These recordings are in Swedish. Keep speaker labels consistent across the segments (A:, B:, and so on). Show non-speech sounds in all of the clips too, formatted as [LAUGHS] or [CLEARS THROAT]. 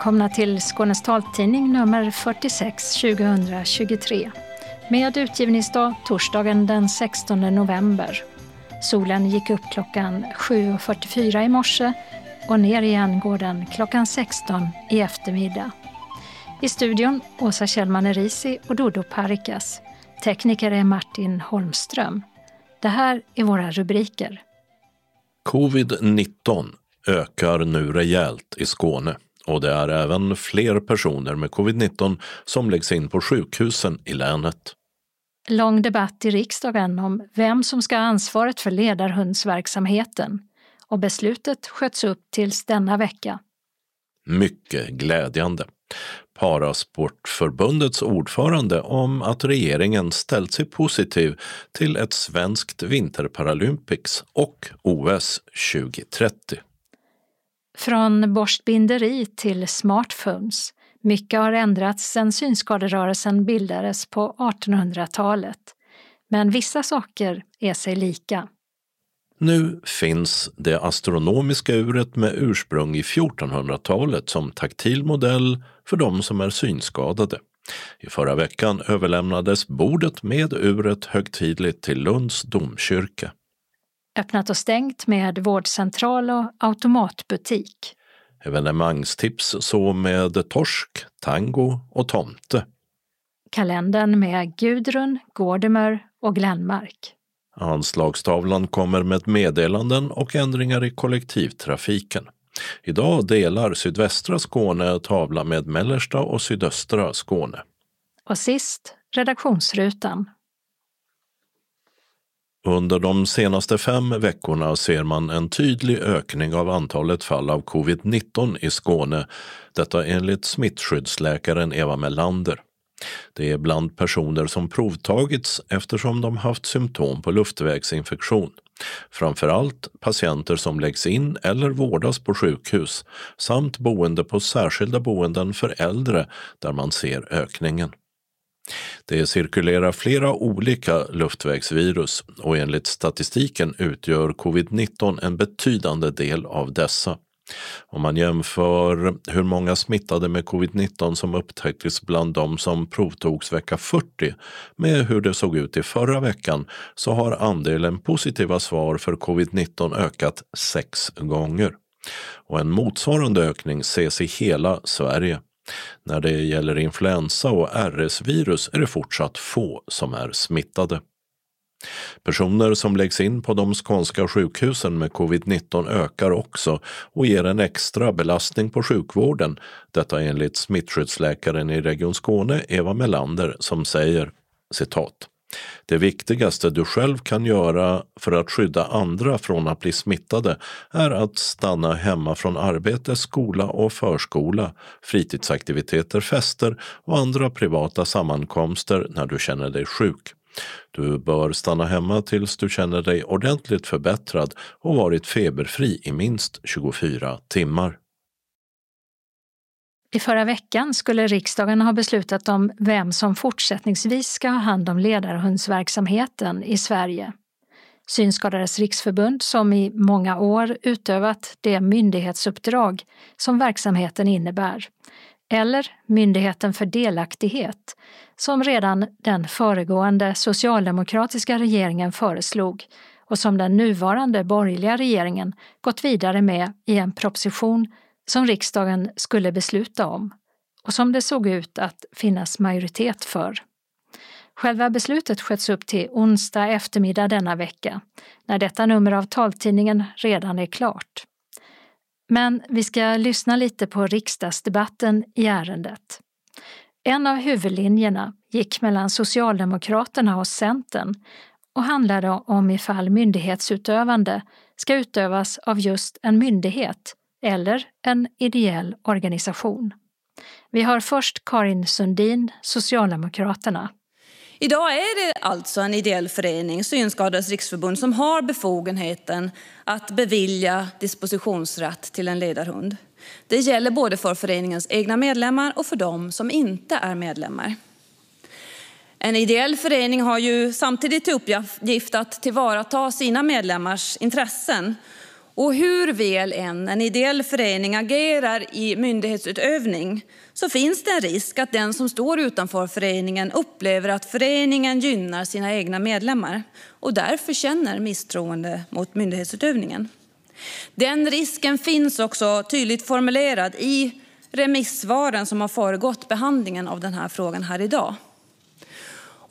A: Välkomna till Skånes taltidning nummer 46 2023 med utgivningsdag torsdagen den 16 november. Solen gick upp klockan 7.44 i morse och ner igen går den klockan 16 i eftermiddag. I studion Åsa Kjellman Erisi och Dodo Parikas. Tekniker är Martin Holmström. Det här är våra rubriker.
B: Covid-19 ökar nu rejält i Skåne och det är även fler personer med covid-19 som läggs in på sjukhusen i länet.
A: Lång debatt i riksdagen om vem som ska ha ansvaret för ledarhundsverksamheten och beslutet sköts upp tills denna vecka.
B: Mycket glädjande. Parasportförbundets ordförande om att regeringen ställt sig positiv till ett svenskt vinterparalympics och OS 2030.
A: Från borstbinderi till smartphones. Mycket har ändrats sedan synskaderörelsen bildades på 1800-talet. Men vissa saker är sig lika.
B: Nu finns det astronomiska uret med ursprung i 1400-talet som taktil modell för de som är synskadade. I förra veckan överlämnades bordet med uret högtidligt till Lunds domkyrka.
A: Öppnat och stängt med vårdcentral och automatbutik.
B: Evenemangstips så med torsk, tango och tomte.
A: Kalendern med Gudrun, Gårdemer och Glenmark.
B: Anslagstavlan kommer med meddelanden och ändringar i kollektivtrafiken. Idag delar sydvästra Skåne tavla med mellersta och sydöstra Skåne.
A: Och sist redaktionsrutan.
B: Under de senaste fem veckorna ser man en tydlig ökning av antalet fall av covid-19 i Skåne. Detta enligt smittskyddsläkaren Eva Melander. Det är bland personer som provtagits eftersom de haft symptom på luftvägsinfektion. Framförallt patienter som läggs in eller vårdas på sjukhus samt boende på särskilda boenden för äldre där man ser ökningen. Det cirkulerar flera olika luftvägsvirus och enligt statistiken utgör covid-19 en betydande del av dessa. Om man jämför hur många smittade med covid-19 som upptäcktes bland de som provtogs vecka 40 med hur det såg ut i förra veckan så har andelen positiva svar för covid-19 ökat sex gånger. Och en motsvarande ökning ses i hela Sverige. När det gäller influensa och RS-virus är det fortsatt få som är smittade. Personer som läggs in på de skånska sjukhusen med covid-19 ökar också och ger en extra belastning på sjukvården. Detta enligt smittskyddsläkaren i Region Skåne, Eva Melander, som säger citat. Det viktigaste du själv kan göra för att skydda andra från att bli smittade är att stanna hemma från arbete, skola och förskola, fritidsaktiviteter, fester och andra privata sammankomster när du känner dig sjuk. Du bör stanna hemma tills du känner dig ordentligt förbättrad och varit feberfri i minst 24 timmar.
A: I förra veckan skulle riksdagen ha beslutat om vem som fortsättningsvis ska ha hand om ledarhundsverksamheten i Sverige. Synskadades riksförbund som i många år utövat det myndighetsuppdrag som verksamheten innebär, eller Myndigheten för delaktighet, som redan den föregående socialdemokratiska regeringen föreslog och som den nuvarande borgerliga regeringen gått vidare med i en proposition som riksdagen skulle besluta om och som det såg ut att finnas majoritet för. Själva beslutet sköts upp till onsdag eftermiddag denna vecka, när detta nummer av taltidningen redan är klart. Men vi ska lyssna lite på riksdagsdebatten i ärendet. En av huvudlinjerna gick mellan Socialdemokraterna och Centern och handlade om ifall myndighetsutövande ska utövas av just en myndighet eller en ideell organisation. Vi har först Karin Sundin, Socialdemokraterna.
C: Idag är det alltså en ideell förening, Synskadades riksförbund, som har befogenheten att bevilja dispositionsrätt till en ledarhund. Det gäller både för föreningens egna medlemmar och för dem som inte är medlemmar. En ideell förening har ju samtidigt till uppgift att tillvarata sina medlemmars intressen och hur väl än en ideell förening agerar i myndighetsutövning så finns det en risk att den som står utanför föreningen upplever att föreningen gynnar sina egna medlemmar och därför känner misstroende mot myndighetsutövningen. Den risken finns också tydligt formulerad i remissvaren som har föregått behandlingen av den här frågan här idag.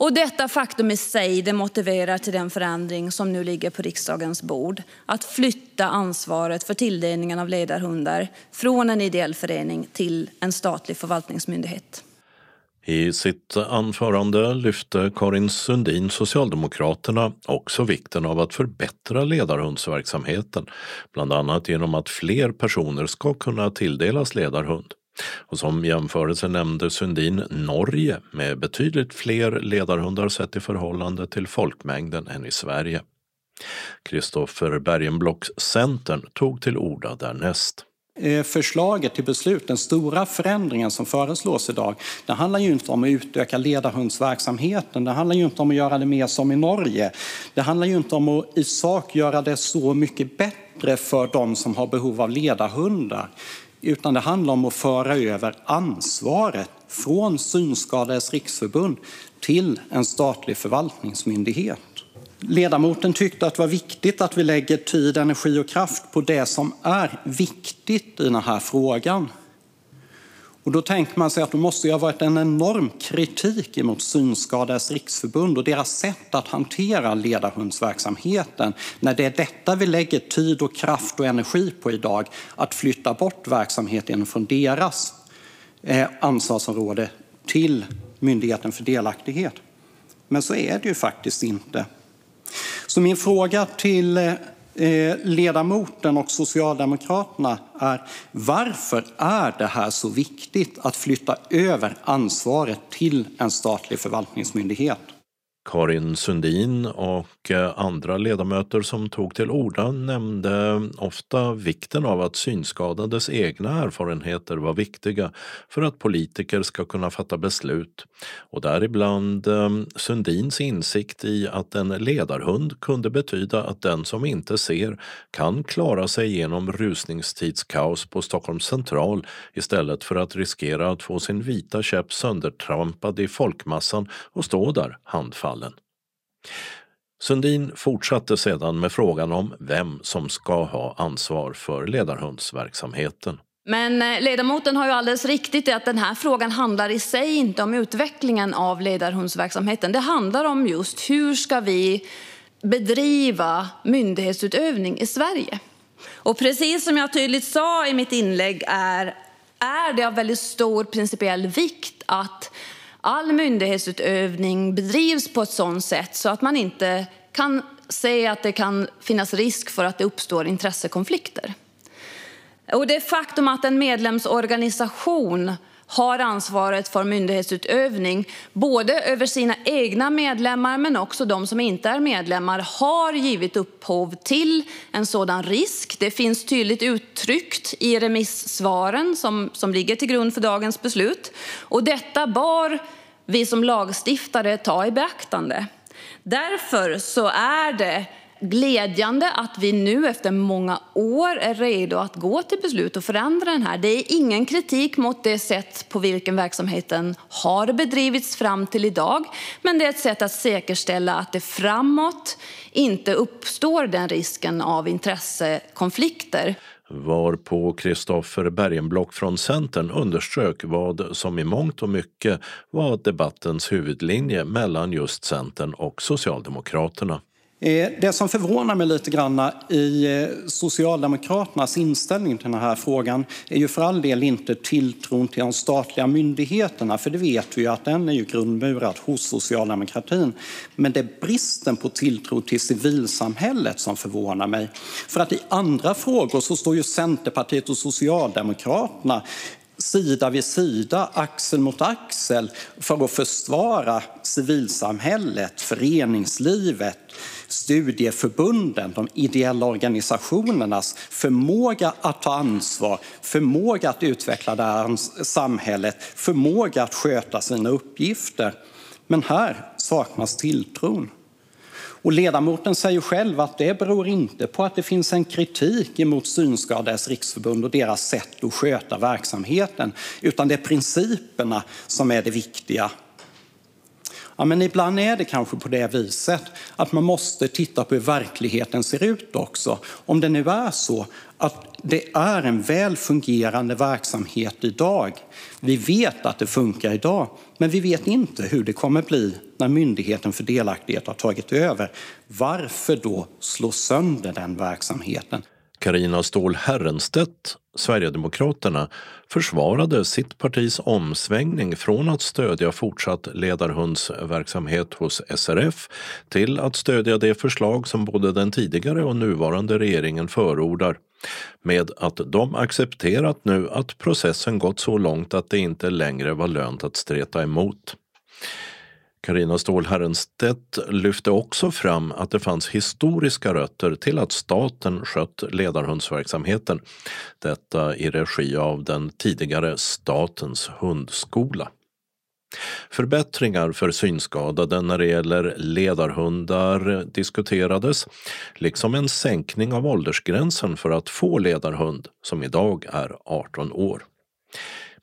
C: Och detta faktum i sig det motiverar till den förändring som nu ligger på riksdagens bord. Att flytta ansvaret för tilldelningen av ledarhundar från en ideell förening till en statlig förvaltningsmyndighet.
B: I sitt anförande lyfte Karin Sundin, Socialdemokraterna, också vikten av att förbättra ledarhundsverksamheten, bland annat genom att fler personer ska kunna tilldelas ledarhund. Och som jämförelse nämnde Sundin Norge med betydligt fler ledarhundar sett i förhållande till folkmängden än i Sverige. Kristoffer Bergenblocks Centern tog till orda därnäst.
D: Eh, förslaget till beslut, den stora förändringen som föreslås idag, det handlar ju inte om att utöka ledarhundsverksamheten. Det handlar ju inte om att göra det mer som i Norge. Det handlar ju inte om att i sak göra det så mycket bättre för de som har behov av ledarhundar utan det handlar om att föra över ansvaret från Synskadades riksförbund till en statlig förvaltningsmyndighet. Ledamoten tyckte att det var viktigt att vi lägger tid, energi och kraft på det som är viktigt i den här frågan. Och då tänker man sig att det måste ha varit en enorm kritik mot Synskadades riksförbund och deras sätt att hantera ledarhundsverksamheten när det är detta vi lägger tid och kraft och energi på idag, att flytta bort verksamheten från deras eh, ansvarsområde till Myndigheten för delaktighet. Men så är det ju faktiskt inte. Så min fråga till eh, Eh, ledamoten och Socialdemokraterna är varför är det här så viktigt att flytta över ansvaret till en statlig förvaltningsmyndighet?
B: Karin Sundin och eh, andra ledamöter som tog till orda nämnde ofta vikten av att synskadades egna erfarenheter var viktiga för att politiker ska kunna fatta beslut. Och däribland eh, Sundins insikt i att en ledarhund kunde betyda att den som inte ser kan klara sig genom rusningstidskaos på Stockholms central istället för att riskera att få sin vita käpp söndertrampad i folkmassan och stå där handfallen fallen. Sundin fortsatte sedan med frågan om vem som ska ha ansvar för ledarhundsverksamheten.
C: Men eh, ledamoten har ju alldeles riktigt i att den här frågan handlar i sig inte om utvecklingen av ledarhundsverksamheten. Det handlar om just hur ska vi bedriva myndighetsutövning i Sverige. Och precis som jag tydligt sa i mitt inlägg är, är det av väldigt stor principiell vikt att all myndighetsutövning bedrivs på ett sådant sätt så att man inte kan säga att det kan finnas risk för att det uppstår intressekonflikter. Och det faktum att en medlemsorganisation har ansvaret för myndighetsutövning både över sina egna medlemmar men också de som inte är medlemmar har givit upphov till en sådan risk. Det finns tydligt uttryckt i remissvaren som, som ligger till grund för dagens beslut. Och detta bör vi som lagstiftare ta i beaktande. Därför så är det glädjande att vi nu efter många år är redo att gå till beslut och förändra den här. Det är ingen kritik mot det sätt på vilken verksamheten har bedrivits fram till idag, men det är ett sätt att säkerställa att det framåt inte uppstår den risken av intressekonflikter.
B: Varpå Kristoffer Bergenblock från Centern underströk vad som i mångt och mycket var debattens huvudlinje mellan just Centern och Socialdemokraterna.
D: Eh, det som förvånar mig lite grann i eh, Socialdemokraternas inställning till den här frågan är ju för all del inte tilltron till de statliga myndigheterna, för det vet vi ju att den är ju grundmurad hos socialdemokratin. Men det är bristen på tilltro till civilsamhället som förvånar mig. För att i andra frågor så står ju Centerpartiet och Socialdemokraterna sida vid sida, axel mot axel för att försvara civilsamhället, föreningslivet, studieförbunden, de ideella organisationernas förmåga att ta ansvar, förmåga att utveckla det här samhället, förmåga att sköta sina uppgifter. Men här saknas tilltron. Och ledamoten säger själv att det beror inte på att det finns en kritik mot Synskadades riksförbund och deras sätt att sköta verksamheten, utan det är principerna som är det viktiga. Ja, men ibland är det kanske på det viset att man måste titta på hur verkligheten ser ut också. Om det nu är så att det är en väl fungerande verksamhet idag. Vi vet att det funkar idag, men vi vet inte hur det kommer bli när Myndigheten för delaktighet har tagit över. Varför då slå sönder den verksamheten?
B: Karina Ståhl Herrenstedt, Sverigedemokraterna, försvarade sitt partis omsvängning från att stödja fortsatt ledarhundsverksamhet hos SRF till att stödja det förslag som både den tidigare och nuvarande regeringen förordar med att de accepterat nu att processen gått så långt att det inte längre var lönt att streta emot. Carina Ståhl Herrenstedt lyfte också fram att det fanns historiska rötter till att staten skött ledarhundsverksamheten. Detta i regi av den tidigare Statens hundskola. Förbättringar för synskadade när det gäller ledarhundar diskuterades, liksom en sänkning av åldersgränsen för att få ledarhund, som idag är 18 år.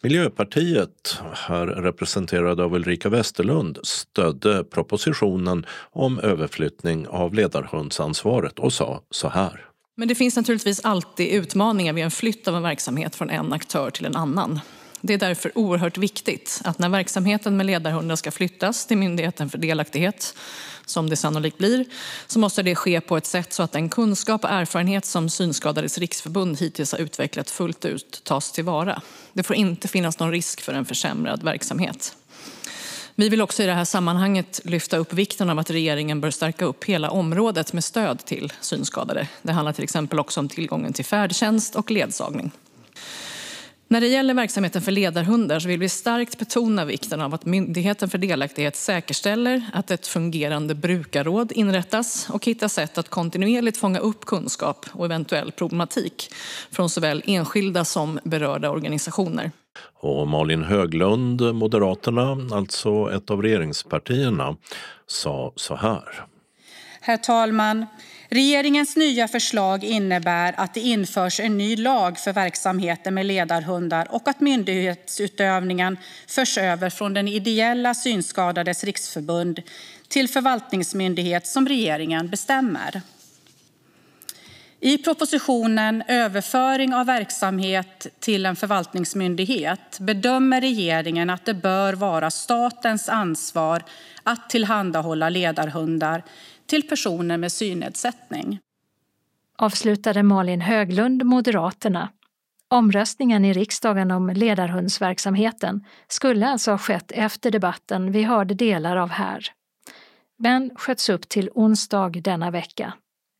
B: Miljöpartiet, här representerad av Ulrika Westerlund, stödde propositionen om överflyttning av ledarhundsansvaret och sa så här.
E: Men det finns naturligtvis alltid utmaningar vid en flytt av en verksamhet från en aktör till en annan. Det är därför oerhört viktigt att när verksamheten med ledarhundar ska flyttas till Myndigheten för delaktighet, som det sannolikt blir, så måste det ske på ett sätt så att den kunskap och erfarenhet som Synskadades riksförbund hittills har utvecklat fullt ut tas tillvara. Det får inte finnas någon risk för en försämrad verksamhet. Vi vill också i det här sammanhanget lyfta upp vikten av att regeringen bör stärka upp hela området med stöd till synskadade. Det handlar till exempel också om tillgången till färdtjänst och ledsagning. När det gäller verksamheten för ledarhundar så vill vi starkt betona vikten av att Myndigheten för delaktighet säkerställer att ett fungerande brukarråd inrättas och hittar sätt att kontinuerligt fånga upp kunskap och eventuell problematik från såväl enskilda som berörda organisationer.
B: Och Malin Höglund, Moderaterna, alltså ett av regeringspartierna, sa så här.
F: Herr talman! Regeringens nya förslag innebär att det införs en ny lag för verksamheten med ledarhundar och att myndighetsutövningen förs över från den ideella Synskadades riksförbund till förvaltningsmyndighet som regeringen bestämmer. I propositionen Överföring av verksamhet till en förvaltningsmyndighet bedömer regeringen att det bör vara statens ansvar att tillhandahålla ledarhundar till personer med synnedsättning.
A: Avslutade Malin Höglund, Moderaterna. Omröstningen i riksdagen om ledarhundsverksamheten skulle alltså ha skett efter debatten vi hörde delar av här. Men sköts upp till onsdag denna vecka.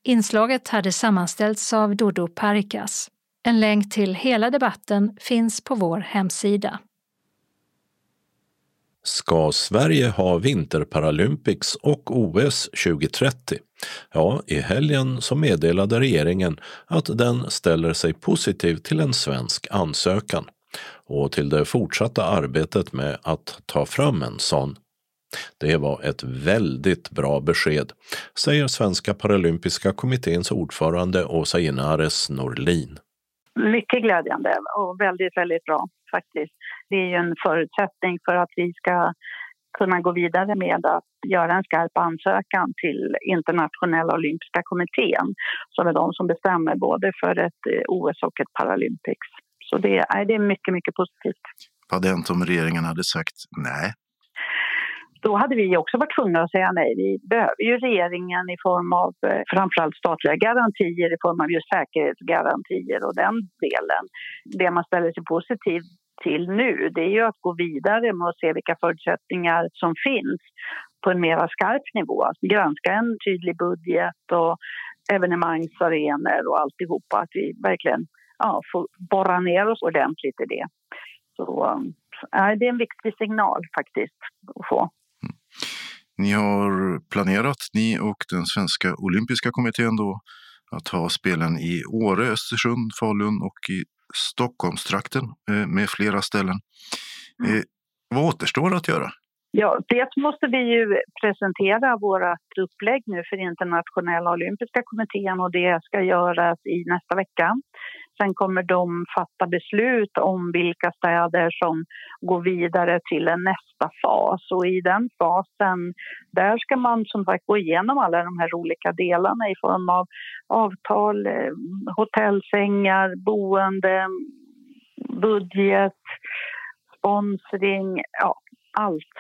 A: Inslaget hade sammanställts av Dodo Parikas. En länk till hela debatten finns på vår hemsida.
B: Ska Sverige ha Vinterparalympics och OS 2030? Ja, i helgen så meddelade regeringen att den ställer sig positiv till en svensk ansökan och till det fortsatta arbetet med att ta fram en sån. Det var ett väldigt bra besked, säger Svenska Paralympiska kommitténs ordförande Åsa Inares Norlin.
G: Mycket glädjande och väldigt, väldigt bra faktiskt. Det är ju en förutsättning för att vi ska kunna gå vidare med att göra en skarp ansökan till internationella olympiska kommittén som är de som bestämmer både för ett eh, OS och ett Paralympics. Så det är, det är mycket, mycket positivt.
H: Vad hade hänt om regeringen hade sagt nej?
G: Då hade vi också varit tvungna att säga nej. Vi behöver ju regeringen i form av eh, framförallt statliga garantier i form av just säkerhetsgarantier och den delen. Det man ställer sig positiv till nu det är ju att gå vidare med att se vilka förutsättningar som finns på en mer skarp nivå. Att granska en tydlig budget och evenemangsarenor och alltihopa. Att vi verkligen ja, får borra ner oss ordentligt i det. Så um, ja, det är en viktig signal faktiskt att få. Mm.
H: Ni har planerat, ni och den svenska olympiska kommittén då, att ha spelen i Åre, Östersund, Falun och i Stockholmstrakten eh, med flera ställen. Mm. Eh, vad återstår att göra?
G: Ja, dels måste vi ju presentera vårt upplägg nu för internationella olympiska kommittén och det ska göras i nästa vecka. Sen kommer de fatta beslut om vilka städer som går vidare till en nästa fas. Och i den fasen, där ska man som sagt gå igenom alla de här olika delarna i form av avtal, eh, hotellsängar, boende, budget, sponsring, ja, allt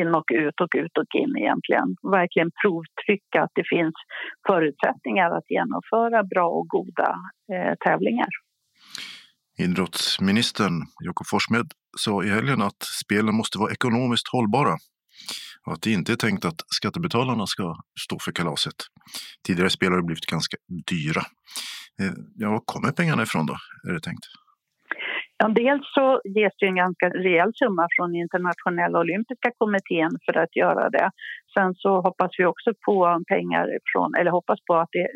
G: in och ut och ut och in egentligen. Verkligen provtrycka att det finns förutsättningar att genomföra bra och goda eh, tävlingar.
H: Idrottsministern Jakob Forssmed sa i helgen att spelen måste vara ekonomiskt hållbara och att det inte är tänkt att skattebetalarna ska stå för kalaset. Tidigare spel har blivit ganska dyra. Eh, ja, var kommer pengarna ifrån då, är det tänkt?
G: Ja, dels så ges det en ganska rejäl summa från internationella olympiska kommittén för att göra det. Sen så hoppas vi också på pengar från, eller hoppas på att det,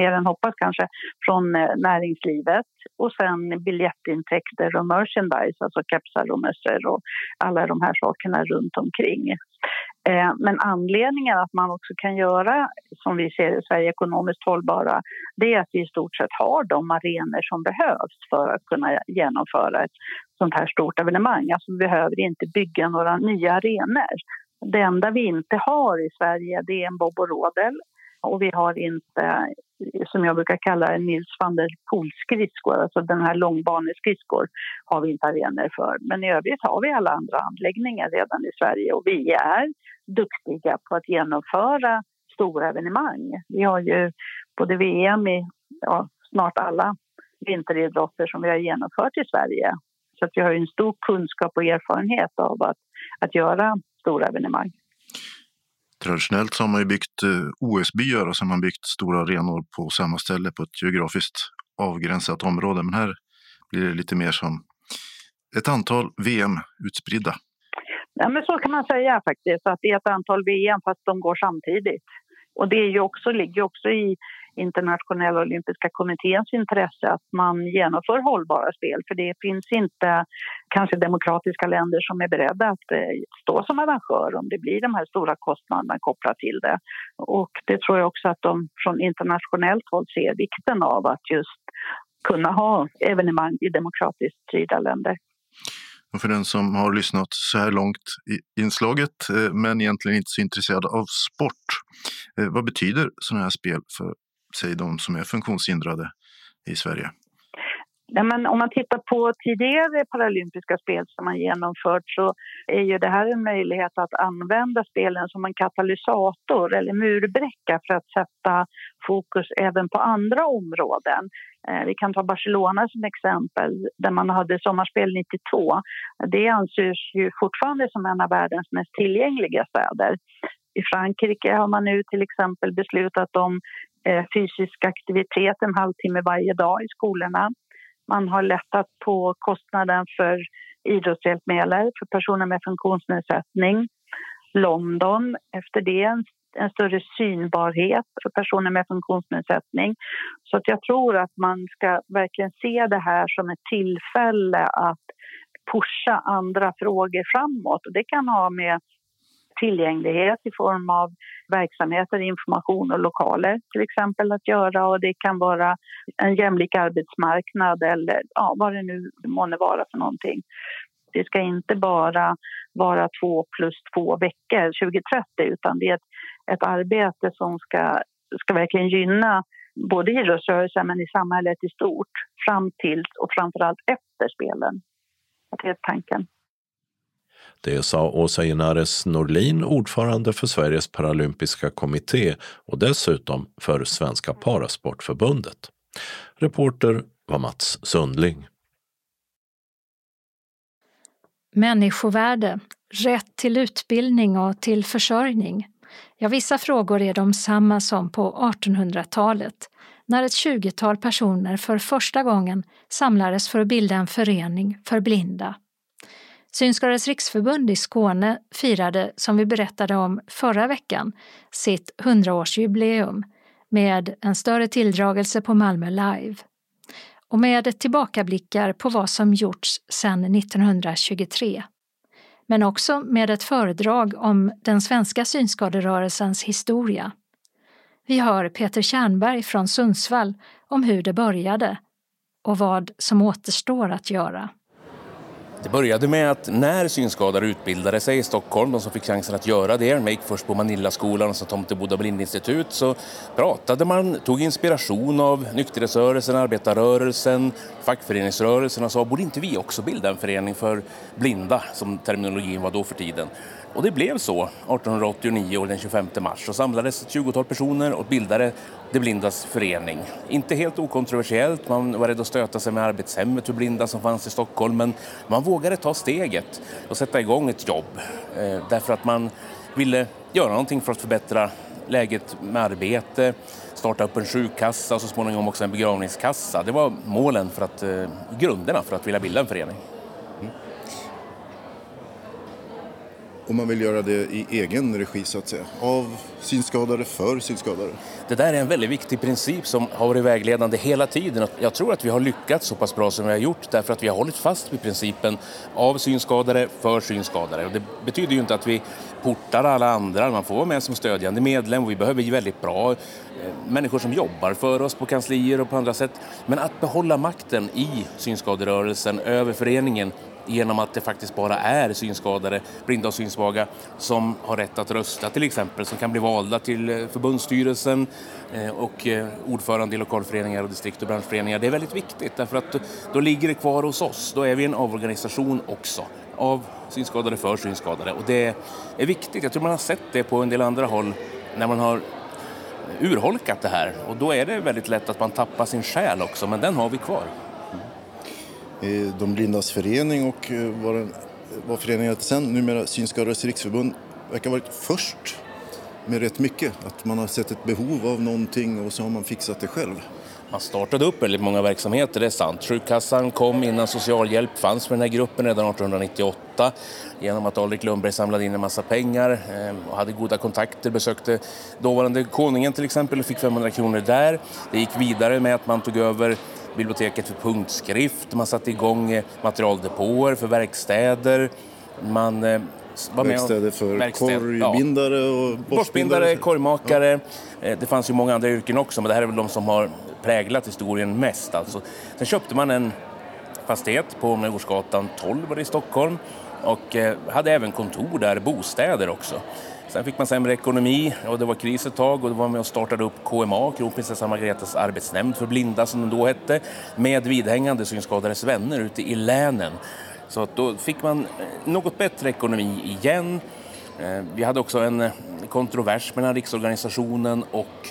G: mer än hoppas kanske, från eh, näringslivet och sen biljettintäkter och merchandise, alltså kepsar och mössor och alla de här sakerna runt omkring. Eh, men anledningen att man också kan göra, som vi ser i Sverige, ekonomiskt hållbara det är att vi i stort sett har de arenor som behövs för att kunna genomföra ett sånt här stort evenemang. Alltså vi behöver inte bygga några nya arenor. Det enda vi inte har i Sverige det är en bob och rodel och vi har inte, som jag brukar kalla en Nils van der Poel-skridskor, alltså den här långbaneskridskor har vi inte arenor för. Men i övrigt har vi alla andra anläggningar redan i Sverige och vi är duktiga på att genomföra stora evenemang. Vi har ju både VM i ja, snart alla vinteridrotter som vi har genomfört i Sverige. Så att vi har en stor kunskap och erfarenhet av att, att göra stora evenemang.
H: Traditionellt så har man ju byggt eh, OS-byar och så har man byggt stora arenor på samma ställe på ett geografiskt avgränsat område. Men här blir det lite mer som ett antal VM utspridda.
G: Ja, men så kan man säga faktiskt, att det är ett antal VM fast de går samtidigt. Och det är ju också, ligger också i internationella olympiska kommitténs intresse att man genomför hållbara spel. För det finns inte kanske demokratiska länder som är beredda att eh, stå som arrangör om det blir de här stora kostnaderna kopplat till det. Och det tror jag också att de från internationellt håll ser vikten av att just kunna ha evenemang i demokratiskt styrda länder.
H: Och för den som har lyssnat så här långt i inslaget eh, men egentligen inte så intresserad av sport. Eh, vad betyder sådana här spel för säg de som är funktionshindrade i Sverige?
G: Ja, men om man tittar på tidigare paralympiska spel som man genomfört så är ju det här en möjlighet att använda spelen som en katalysator eller murbräcka för att sätta fokus även på andra områden. Eh, vi kan ta Barcelona som exempel, där man hade sommarspel 92. Det anses ju fortfarande som en av världens mest tillgängliga städer. I Frankrike har man nu till exempel beslutat om eh, fysisk aktivitet en halvtimme varje dag i skolorna. Man har lättat på kostnaden för idrottshjälpmedel för personer med funktionsnedsättning. London, efter det en, en större synbarhet för personer med funktionsnedsättning. Så att jag tror att man ska verkligen se det här som ett tillfälle att pusha andra frågor framåt. Och det kan ha med tillgänglighet i form av verksamheter, information och lokaler till exempel att göra och det kan vara en jämlik arbetsmarknad eller ja, vad det nu månne vara för någonting. Det ska inte bara vara två plus två veckor 2030 utan det är ett, ett arbete som ska, ska verkligen gynna både idrottsrörelsen men i samhället i stort fram till och framförallt efter spelen. Det är tanken.
B: Det sa Åsa Inares Norlin, ordförande för Sveriges paralympiska kommitté och dessutom för Svenska Parasportförbundet. Reporter var Mats Sundling.
A: Människovärde, rätt till utbildning och till försörjning. Ja, vissa frågor är de samma som på 1800-talet när ett tjugotal personer för första gången samlades för att bilda en förening för blinda. Synskadades riksförbund i Skåne firade, som vi berättade om förra veckan, sitt 100-årsjubileum med en större tilldragelse på Malmö Live och med tillbakablickar på vad som gjorts sedan 1923. men också med ett föredrag om den svenska synskaderörelsens historia. Vi hör Peter Kärnberg från Sundsvall om hur det började och vad som återstår att göra.
I: Det började med att när synskadade utbildade sig i Stockholm, de som fick chansen att göra det, de gick först på Manillaskolan och sen Tomteboda blindinstitut, så pratade man, tog inspiration av nykterhetsrörelsen, arbetarrörelsen, fackföreningsrörelsen och sa borde inte vi också bilda en förening för blinda, som terminologin var då för tiden. Och det blev så 1889 och den 25 mars. Så samlades ett 20-tal personer och bildade de blindas förening. Inte helt okontroversiellt, man var rädd att stöta sig med arbetshemmet för blinda som fanns i Stockholm, men man vågade ta steget och sätta igång ett jobb. Eh, därför att man ville göra någonting för att förbättra läget med arbete, starta upp en sjukkassa och så småningom också en begravningskassa. Det var målen för att, eh, grunderna för att vilja bilda en förening.
H: Och man vill göra det i egen regi så att säga. Av synskadade för synskadade.
I: Det där är en väldigt viktig princip som har varit vägledande hela tiden. Jag tror att vi har lyckats så pass bra som vi har gjort därför att vi har hållit fast vid principen av synskadade för synskadade. Och det betyder ju inte att vi portar alla andra. Man får vara med som stödjande medlem och vi behöver ju väldigt bra eh, människor som jobbar för oss på kanslier och på andra sätt. Men att behålla makten i synskaderörelsen över föreningen genom att det faktiskt bara är synskadade, blinda och synsvaga som har rätt att rösta till exempel, som kan bli valda till eh, förbundsstyrelsen eh, och eh, ordförande i lokalföreningar och distrikt och branschföreningar. Det är väldigt viktigt därför att då ligger det kvar hos oss. Då är vi en avorganisation också av synskadade för synskadade och det är viktigt. Jag tror man har sett det på en del andra håll när man har urholkat det här och då är det väldigt lätt att man tappar sin själ också, men den har vi kvar.
H: De blindas förening och eh, vad, den, vad föreningen heter sen, numera Synskadades riksförbund, verkar ha varit först med rätt mycket. Att man har sett ett behov av någonting och så har man fixat det själv.
I: Man startade upp väldigt många verksamheter, det är sant. Sjukkassan kom innan socialhjälp fanns för den här gruppen redan 1898 genom att Alrik Lundberg samlade in en massa pengar eh, och hade goda kontakter, besökte dåvarande konungen till exempel och fick 500 kronor där. Det gick vidare med att man tog över biblioteket för punktskrift, man satte igång eh, materialdepåer för verkstäder, man
H: eh, var verkstäder för verkstäd, korgbindare ja. och
I: borstbindare. korgmakare. Ja. Eh, det fanns ju många andra yrken också, men det här är väl de som har präglat historien mest. Alltså. Sen köpte man en fastighet på Djurgårdsgatan 12 i Stockholm och hade även kontor där, bostäder också. Sen fick man sämre ekonomi och det var kris ett tag och då var med och startade upp KMA, Kronprinsessa Margaretas arbetsnämnd för blinda som den då hette, med vidhängande synskadades vänner ute i länen. Så att då fick man eh, något bättre ekonomi igen. Eh, vi hade också en eh, kontrovers mellan Riksorganisationen och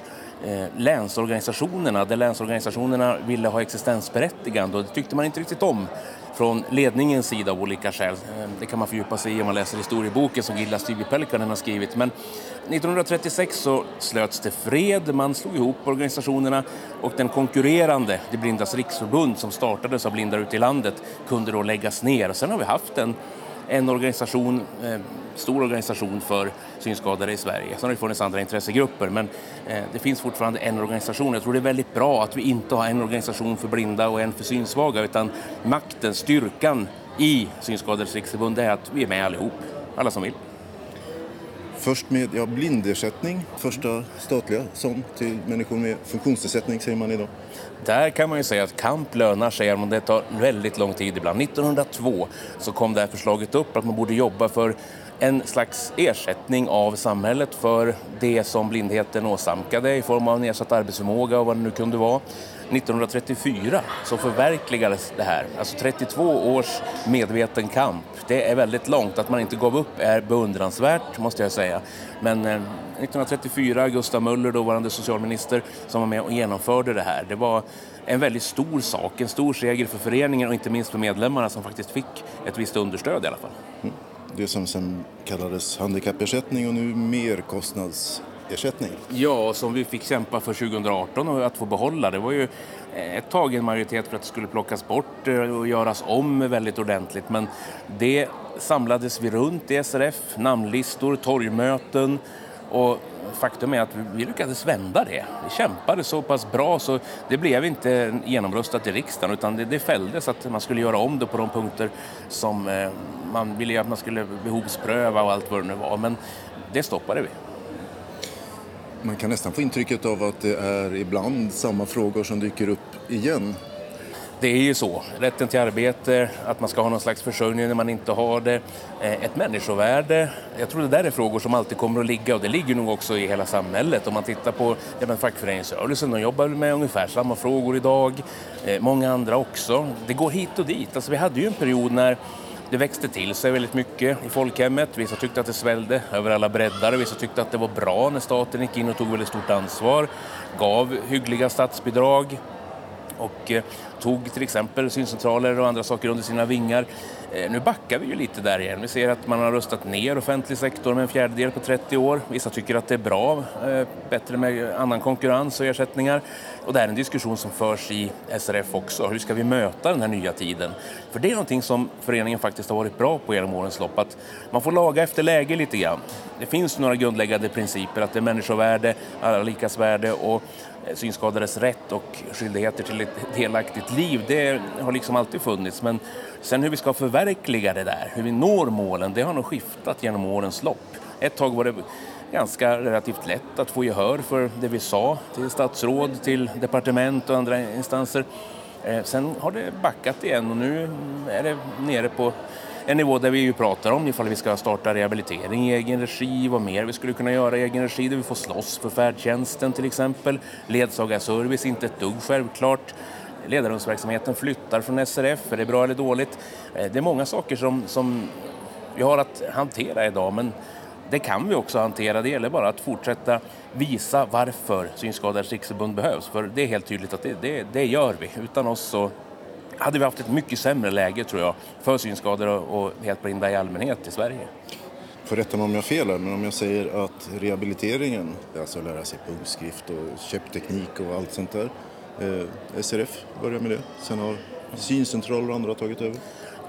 I: länsorganisationerna där länsorganisationerna ville ha existensberättigande och det tyckte man inte riktigt om från ledningens sida av olika skäl. Eh, det kan man fördjupa sig i om man läser historieboken som Gilla Stygge-Pelkanen har skrivit. Men 1936 så slöts det fred, man slog ihop organisationerna och den konkurrerande, Det blindas riksförbund som startades av blinda ute i landet, kunde då läggas ner. Sen har vi haft en en organisation, eh, stor organisation för synskadade i Sverige. Sen har det funnits andra intressegrupper men eh, det finns fortfarande en organisation. Jag tror det är väldigt bra att vi inte har en organisation för blinda och en för synsvaga utan makten, styrkan i Synskadades riksförbund är att vi är med allihop, alla som vill.
H: Först med ja, blindersättning, första statliga sån till människor med funktionsnedsättning säger man idag.
I: Där kan man ju säga att kamp lönar sig, men det tar väldigt lång tid ibland. 1902 så kom det här förslaget upp att man borde jobba för en slags ersättning av samhället för det som blindheten åsamkade i form av nedsatt arbetsförmåga och vad det nu kunde vara. 1934 så förverkligades det här. Alltså 32 års medveten kamp. Det är väldigt långt. Att man inte gav upp är beundransvärt måste jag säga. Men eh, 1934, Gustav Möller, dåvarande socialminister, som var med och genomförde det här. Det var en väldigt stor sak, en stor seger för föreningen och inte minst för medlemmarna som faktiskt fick ett visst understöd i alla fall. Mm.
H: Det som sen kallades handikappersättning och nu merkostnads ersättning.
I: Ja, som vi fick kämpa för 2018 och att få behålla. Det var ju eh, ett tag en majoritet för att det skulle plockas bort eh, och göras om väldigt ordentligt. Men det samlades vi runt i SRF, namnlistor, torgmöten och faktum är att vi lyckades vända det. Vi kämpade så pass bra så det blev inte genomröstat i riksdagen utan det, det fälldes att man skulle göra om det på de punkter som eh, man ville att man skulle behovspröva och allt vad det nu var. Men det stoppade vi.
H: Man kan nästan få intrycket av att det är ibland samma frågor som dyker upp igen.
I: Det är ju så. Rätten till arbete, att man ska ha någon slags försörjning när man inte har det, eh, ett människovärde. Jag tror det där är frågor som alltid kommer att ligga och det ligger nog också i hela samhället. Om man tittar på ja, fackföreningsrörelsen, de jobbar med ungefär samma frågor idag. Eh, många andra också. Det går hit och dit. Alltså, vi hade ju en period när det växte till sig väldigt mycket i folkhemmet. Vissa tyckte att det svällde över alla breddar. Vissa tyckte att det var bra när staten gick in och tog väldigt stort ansvar. Gav hyggliga statsbidrag och eh, tog till exempel syncentraler och andra saker under sina vingar. Eh, nu backar vi ju lite där igen. Vi ser att man har röstat ner offentlig sektor med en fjärdedel på 30 år. Vissa tycker att det är bra, eh, bättre med annan konkurrens och ersättningar. Och det här är en diskussion som förs i SRF också. Hur ska vi möta den här nya tiden? För det är någonting som föreningen faktiskt har varit bra på genom årens lopp. Att man får laga efter läge lite grann. Det finns några grundläggande principer. Att det är människovärde, alla likas värde och eh, synskadades rätt och skyldigheter till ett delaktigt liv, det har liksom alltid funnits. Men sen hur vi ska förverkliga det där, hur vi når målen, det har nog skiftat genom årens lopp. Ett tag var det ganska relativt lätt att få gehör för det vi sa till statsråd, till departement och andra instanser. Eh, sen har det backat igen och nu är det nere på en nivå där vi ju pratar om ifall vi ska starta rehabilitering i egen regi, vad mer vi skulle kunna göra i egen regi, där vi får slåss för färdtjänsten till exempel. Ledsagarservice, inte ett dugg självklart. Ledarhundsverksamheten flyttar från SRF, är det bra eller dåligt? Eh, det är många saker som, som vi har att hantera idag, men det kan vi också hantera. Det gäller bara att fortsätta visa varför Synskadades riksförbund behövs. För det är helt tydligt att det, det, det gör vi. Utan oss så hade vi haft ett mycket sämre läge tror jag för synskadade och helt blinda i allmänhet i Sverige.
H: Får rätta mig om jag har fel här, men om jag säger att rehabiliteringen, alltså att lära sig punktskrift och köpteknik och allt sånt där. Eh, SRF börjar med det, sen har syncentraler och andra tagit över.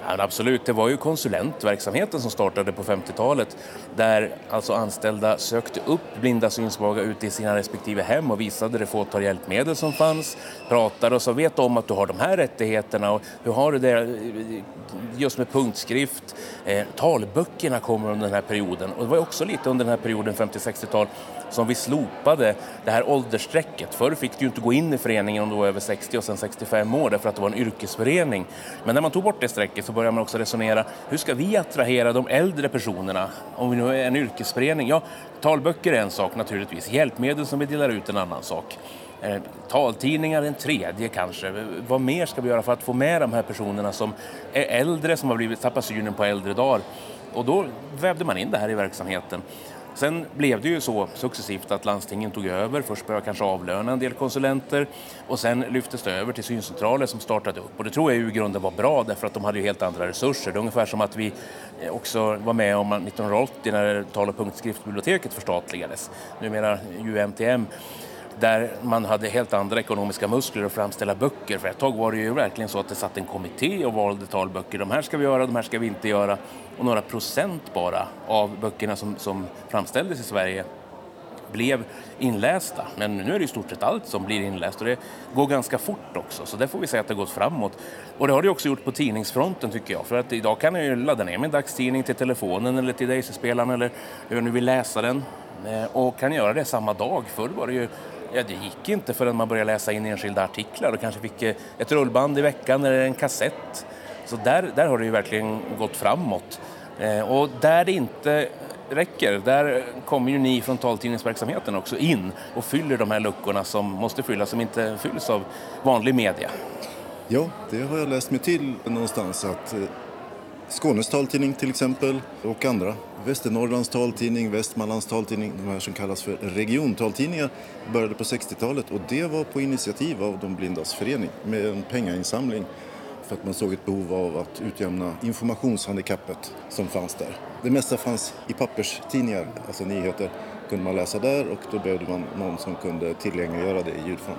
I: Ja, absolut, det var ju konsulentverksamheten som startade på 50-talet där alltså anställda sökte upp blinda synsvaga ute i sina respektive hem och visade det fåtal hjälpmedel som fanns, pratade och sa vet om att du har de här rättigheterna och hur har du det? Just med punktskrift. Eh, talböckerna kommer under den här perioden och det var också lite under den här perioden 50-60-tal som vi slopade det här åldersstrecket. Förr fick du inte gå in i föreningen om du var över 60 och sen 65 år därför att det var en yrkesförening. Men när man tog bort det strecket så började man också resonera, hur ska vi attrahera de äldre personerna om vi nu är en yrkesförening? Ja, talböcker är en sak naturligtvis, hjälpmedel som vi delar ut en annan sak. Eh, taltidningar en tredje kanske. Vad mer ska vi göra för att få med de här personerna som är äldre, som har blivit tappat synen på äldre dagar? Och då vävde man in det här i verksamheten. Sen blev det ju så successivt att landstingen tog över. Först började kanske avlöna en del konsulenter och sen lyftes det över till syncentraler som startade upp. Och det tror jag ju i grunden var bra därför att de hade ju helt andra resurser. Det är ungefär som att vi eh, också var med om 1980 när tal och punktskriftbiblioteket förstatligades. Numera UMTM där man hade helt andra ekonomiska muskler att framställa böcker. För ett tag var det ju verkligen så att det satt en kommitté och valde talböcker. De här ska vi göra, de här ska vi inte göra. Och några procent bara av böckerna som, som framställdes i Sverige blev inlästa. Men nu är det i stort sett allt som blir inläst och det går ganska fort också. Så där får vi säga att det har gått framåt. Och det har det också gjort på tidningsfronten tycker jag. För att idag kan jag ju ladda ner min dagstidning till telefonen eller till Daisy-spelaren eller hur jag nu vill läsa den. Eh, och kan göra det samma dag. Förr var det ju Ja, det gick inte förrän man började läsa in enskilda artiklar och kanske fick eh, ett rullband i veckan eller en kassett. Så där, där har det ju verkligen gått framåt. Eh, och där det inte räcker, där kommer ju ni från taltidningsverksamheten också in och fyller de här luckorna som måste fyllas, som inte fylls av vanlig media.
H: Ja, det har jag läst mig till någonstans att eh, Skånes taltidning till exempel och andra. Västernorrlands taltidning, Västmanlands taltidning, de här som kallas för regiontaltidningar började på 60-talet och det var på initiativ av de blindas förening med en pengainsamling för att man såg ett behov av att utjämna informationshandikappet som fanns där. Det mesta fanns i papperstidningar, alltså nyheter kunde man läsa där och då behövde man någon som kunde tillgängliggöra det i ljudform.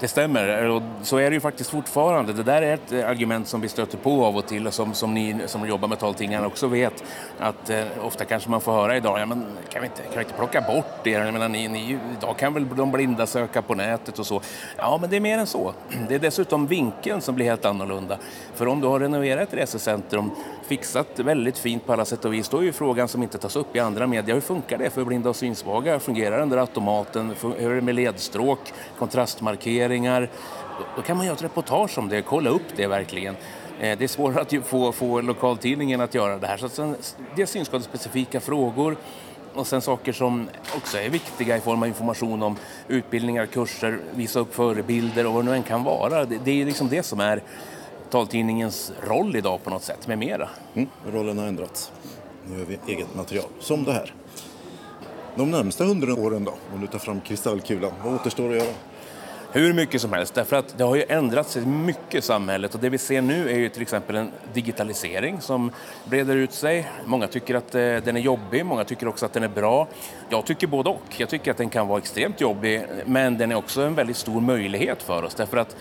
I: Det stämmer, och så är det ju faktiskt fortfarande. Det där är ett eh, argument som vi stöter på av och till och som, som ni som jobbar med taltidningar också vet. Att eh, ofta kanske man får höra idag, ja men kan vi inte, kan vi inte plocka bort det? Jag menar, ni, ni, idag kan väl de blinda söka på nätet och så. Ja, men det är mer än så. [CLEARS THROAT] Det är dessutom vinkeln som blir helt annorlunda. För om du har renoverat ett resecentrum, fixat väldigt fint på alla sätt och vis, då är ju frågan som inte tas upp i andra medier, hur funkar det för blinda och synsvaga? Fungerar den där automaten? Hur är det med ledstråk, kontrastmarkeringar? Då kan man göra ett reportage om det, kolla upp det verkligen. Eh, det är svårare att få, få lokaltidningen att göra det här. Så det är synskadespecifika frågor och sen saker som också är viktiga i form av information om utbildningar, kurser, visa upp förebilder och vad det nu än kan vara. Det, det är liksom det som är taltidningens roll idag på något sätt, med mera.
H: Mm, rollen har ändrats. Nu gör vi eget material, som det här. De närmsta hundra åren då, om du tar fram kristallkulan, vad återstår att göra?
I: hur mycket som helst. Därför att det har ju ändrats mycket i samhället och det vi ser nu är ju till exempel en digitalisering som breder ut sig. Många tycker att eh, den är jobbig, många tycker också att den är bra. Jag tycker både och. Jag tycker att den kan vara extremt jobbig men den är också en väldigt stor möjlighet för oss därför att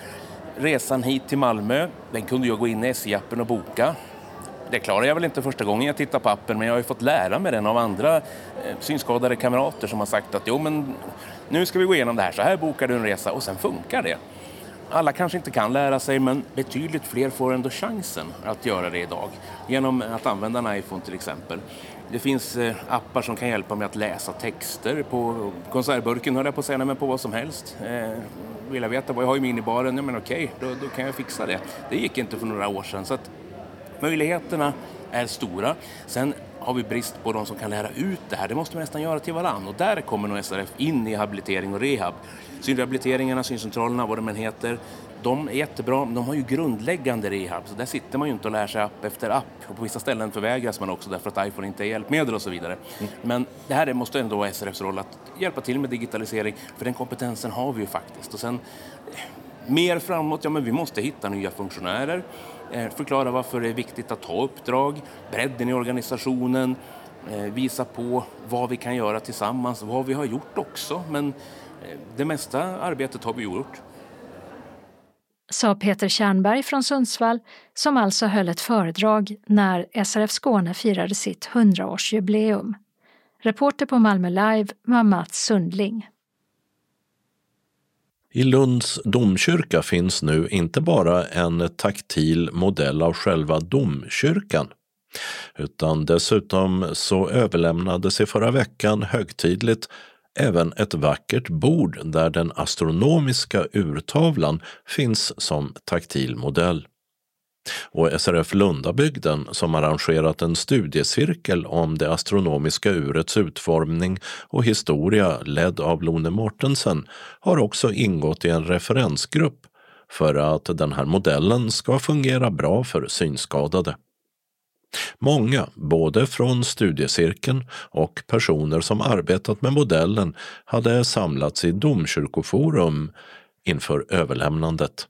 I: resan hit till Malmö, den kunde jag gå in i SJ-appen och boka. Det klarar jag väl inte första gången jag tittar på appen men jag har ju fått lära mig den av andra eh, synskadade kamrater som har sagt att jo men nu ska vi gå igenom det här, så här bokar du en resa och sen funkar det. Alla kanske inte kan lära sig men betydligt fler får ändå chansen att göra det idag genom att använda en iPhone till exempel. Det finns eh, appar som kan hjälpa mig att läsa texter på konservburken, höll jag på att säga, men på vad som helst. Eh, vill jag veta vad jag har i minibaren, ja men okej, då, då kan jag fixa det. Det gick inte för några år sedan så att möjligheterna är stora. Sen har vi brist på de som kan lära ut det här. Det måste man nästan göra till varann och där kommer nog SRF in i habilitering och rehab. Synrehabiliteringarna, syncentralerna, vad de än heter, de är jättebra, men de har ju grundläggande rehab. Så där sitter man ju inte och lär sig app efter app. Och på vissa ställen förvägras man också därför att iPhone inte är hjälpmedel och så vidare. Mm. Men det här måste ändå vara SRFs roll att hjälpa till med digitalisering, för den kompetensen har vi ju faktiskt. Och sen mer framåt, ja men vi måste hitta nya funktionärer. Eh, förklara varför det är viktigt att ta uppdrag, bredden i organisationen, eh, visa på vad vi kan göra tillsammans, vad vi har gjort också. Men eh, det mesta arbetet har vi gjort.
A: Sa Peter Kärnberg från Sundsvall som alltså höll ett föredrag när SRF Skåne firade sitt 100-årsjubileum. Reporter på Malmö Live var Mats Sundling.
B: I Lunds domkyrka finns nu inte bara en taktil modell av själva domkyrkan utan dessutom så överlämnades i förra veckan högtidligt även ett vackert bord där den astronomiska urtavlan finns som taktil modell och SRF Lundabygden som arrangerat en studiecirkel om det astronomiska urets utformning och historia ledd av Lone Mortensen har också ingått i en referensgrupp för att den här modellen ska fungera bra för synskadade. Många, både från studiecirkeln och personer som arbetat med modellen, hade samlats i Domkyrkoforum inför överlämnandet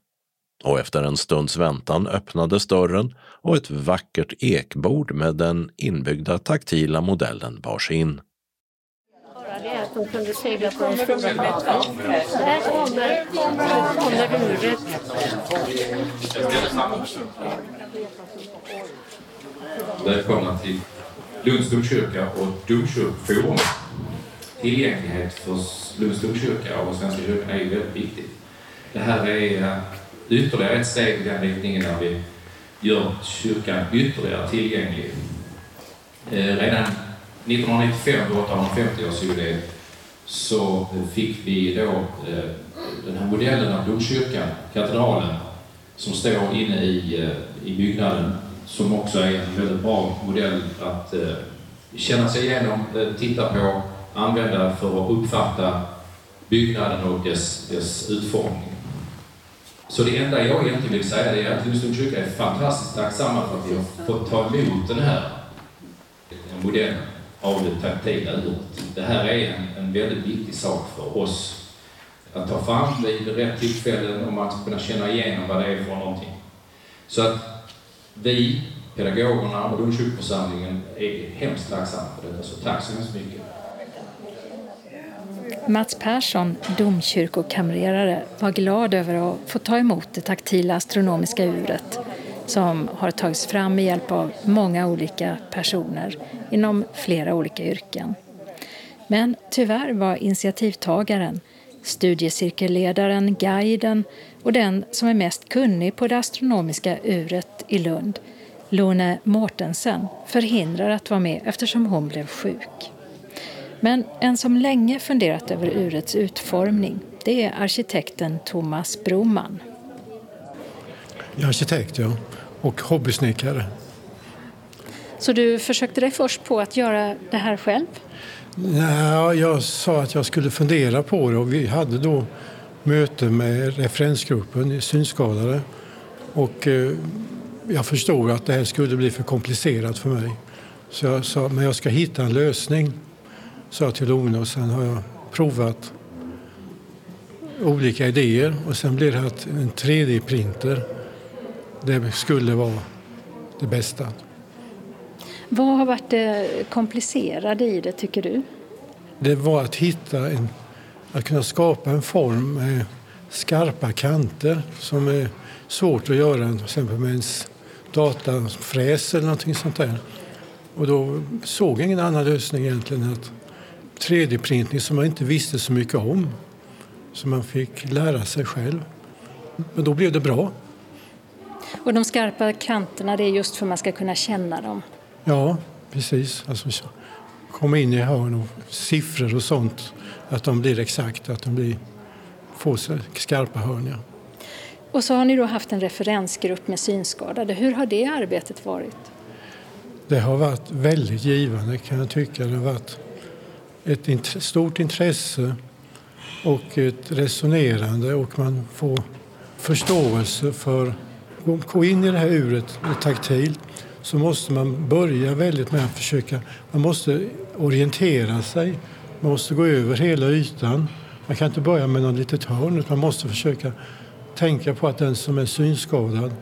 B: och efter en stunds väntan öppnades dörren och ett vackert ekbord med den inbyggda taktila modellen bars in.
J: Bara det att de kunde segla på stora kommer, kommer uret.
K: Välkomna till Lunds domkyrka och Domkyrkoforum. Tillgänglighet för Lunds domkyrka och Svenska kyrkan är ju väldigt viktigt. Det här är eh, ytterligare ett steg i den riktningen när vi gör kyrkan ytterligare tillgänglig. Eh, redan 1995, vid 850-årsjubileet, så fick vi då eh, den här modellen av domkyrkan, katedralen, som står inne i, i byggnaden, som också är en väldigt bra modell att eh, känna sig igenom, eh, titta på, använda för att uppfatta byggnaden och dess, dess utformning. Så det enda jag egentligen vill säga är att Lundstorps kyrka är fantastiskt tacksamma för att vi har fått ta emot den här modellen av det taktila uret. Det här är en, en väldigt viktig sak för oss att ta fram vid rätt tillfällen och man ska kunna känna igenom vad det är för någonting. Så att vi, pedagogerna och domkyrkoförsamlingen är hemskt tacksamma för detta, så tack så hemskt mycket.
A: Mats Persson, domkyrkokamrerare, var glad över att få ta emot det taktila astronomiska uret som har tagits fram med hjälp av många olika personer inom flera olika yrken. Men tyvärr var initiativtagaren, studiecirkelledaren, guiden och den som är mest kunnig på det astronomiska uret i Lund, Lone Mortensen, förhindrad att vara med eftersom hon blev sjuk. Men en som länge funderat över urets utformning det är arkitekten Thomas Broman.
L: Jag är arkitekt, ja. Och hobbysnickare.
A: Så du försökte dig först på att göra det här själv?
L: Ja, jag sa att jag skulle fundera på det och vi hade då möte med referensgruppen synskadade. Och eh, jag förstod att det här skulle bli för komplicerat för mig. Så jag sa, men jag ska hitta en lösning, sa jag till Lone och sen har jag provat olika idéer och sen blev det att en 3D-printer, det skulle vara det bästa.
A: Vad har varit det komplicerade i det, tycker du?
L: Det var att hitta en, att kunna skapa en form med skarpa kanter som är svårt att göra till exempel med en datafräs eller någonting sånt där. Och då såg jag ingen annan lösning egentligen att 3D-printning som man inte visste så mycket om. Som man fick lära sig själv. Men då blev det bra.
A: Och de skarpa kanterna det är just för att man ska kunna känna dem?
L: Ja, precis. Alltså, komma in i hörn och siffror och sånt. Att de blir exakta, att de blir, får skarpa hörn. Ja.
A: Och så har ni då haft en referensgrupp med synskadade. Hur har det arbetet varit?
L: Det har varit väldigt givande kan jag tycka. Det har varit ett int stort intresse och ett resonerande och man får förståelse för att gå in i det här uret taktilt så måste man börja väldigt med att försöka, man måste orientera sig, man måste gå över hela ytan. Man kan inte börja med något litet hörn utan man måste försöka tänka på att den som är synskadad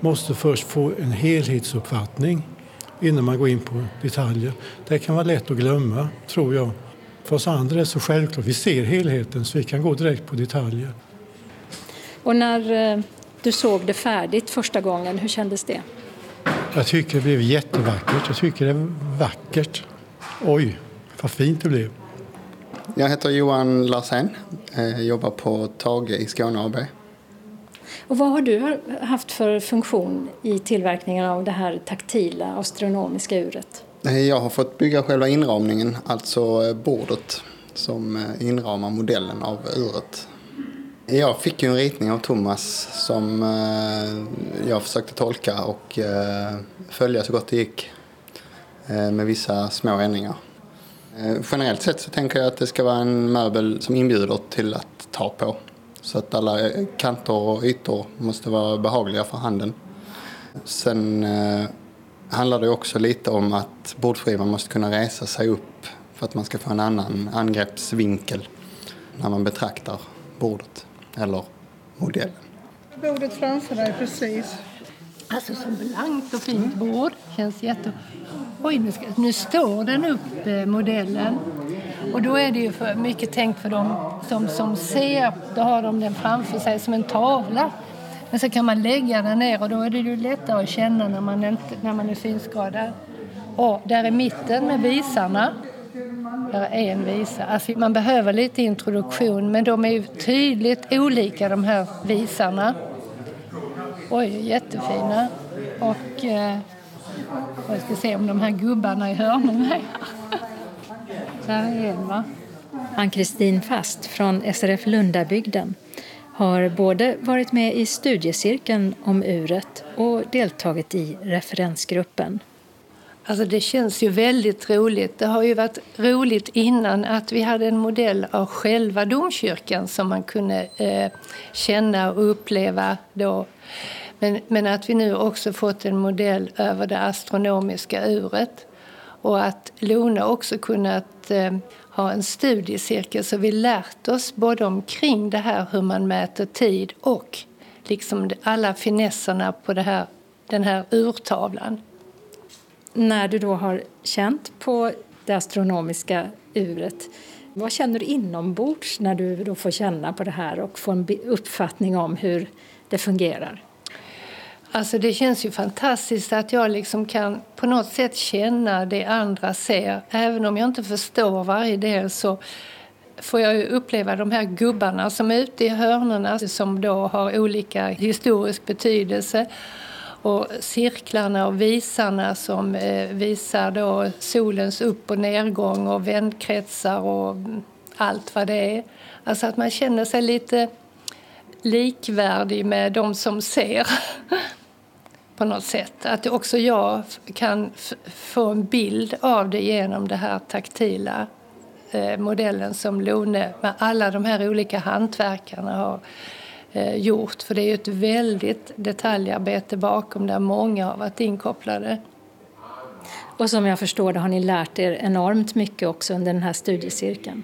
L: måste först få en helhetsuppfattning innan man går in på detaljer. Det kan vara lätt att glömma, tror jag. För oss andra är det så självklart. Vi ser helheten så vi kan gå direkt på detaljer.
A: Och när eh, du såg det färdigt första gången, hur kändes det?
L: Jag tycker det blev jättevackert. Jag tycker det är vackert. Oj, vad fint det blev.
M: Jag heter Johan Larsén. Jag eh, jobbar på Tage i Skåne AB.
A: Och vad har du haft för funktion i tillverkningen av det här taktila astronomiska uret?
M: Eh, jag har fått bygga själva inramningen, alltså eh, bordet som inramar modellen av uret. Jag fick ju en ritning av Thomas som eh, jag försökte tolka och eh, följa så gott det gick eh, med vissa små ändringar. Eh, generellt sett så tänker jag att det ska vara en möbel som inbjuder till att ta på. Så att alla eh, kanter och ytor måste vara behagliga för handen. Sen eh, handlar det också lite om att bordskivan måste kunna resa sig upp för att man ska få en annan angreppsvinkel när man betraktar bordet eller modellen.
N: Bordet framför dig precis.
J: Alltså så blankt och fint bord. Känns jätte... Oj, nu, ska... nu står den upp, eh, modellen. Och då är det ju för mycket tänkt för dem som, som ser. Då har de den framför sig som en tavla. Men så kan man lägga den ner och då är det ju lättare att känna när man, inte, när man är synskadad. Och där i mitten med visarna där är en visa. Alltså man behöver lite introduktion men de är ju tydligt olika de här visarna. Oj, jättefina. Och eh, jag ska se om de här gubbarna i hörnen är Där är en va?
A: Ann-Kristin Fast från SRF Lundabygden har både varit med i studiecirkeln om uret och deltagit i referensgruppen.
J: Alltså det känns ju väldigt roligt. Det har ju varit roligt innan att vi hade en modell av själva domkyrkan som man kunde eh, känna och uppleva då. Men, men att vi nu också fått en modell över det astronomiska uret och att Lona också kunnat eh, ha en studiecirkel så vi lärt oss både omkring det här hur man mäter tid och liksom alla finesserna på det här, den här urtavlan
A: när du då har känt på det astronomiska uret, Vad känner du inombords när du då får känna på det här och få en uppfattning om hur det fungerar?
J: Alltså det känns ju fantastiskt att jag liksom kan på något sätt känna det andra ser. Även om jag inte förstår varje del så får jag uppleva de här gubbarna som är ute i hörnorna som då har olika historisk betydelse. Och cirklarna och visarna som eh, visar då solens upp och nedgång och vändkretsar och allt vad det är. Alltså att man känner sig lite likvärdig med de som ser. [LAUGHS] på något sätt. Att också jag kan få en bild av det genom den här taktila eh, modellen som Lone med alla de här olika hantverkarna har gjort. För det är ju ett väldigt detaljarbete bakom där många har varit inkopplade.
A: Och som jag förstår det har ni lärt er enormt mycket också under den här studiecirkeln.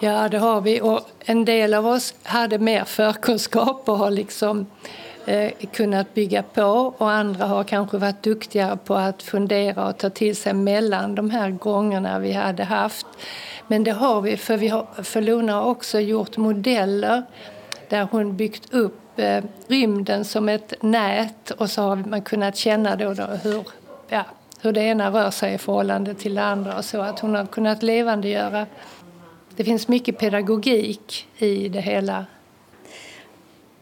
J: Ja, det har vi. Och en del av oss hade mer förkunskap och har liksom eh, kunnat bygga på och andra har kanske varit duktigare på att fundera och ta till sig mellan de här gångerna vi hade haft. Men det har vi, för, vi har, för Luna har också gjort modeller där hon byggt upp eh, rymden som ett nät och så har man kunnat känna då, då hur, ja, hur det ena rör sig i förhållande till det andra och så att hon har kunnat levandegöra. Det finns mycket pedagogik i det hela.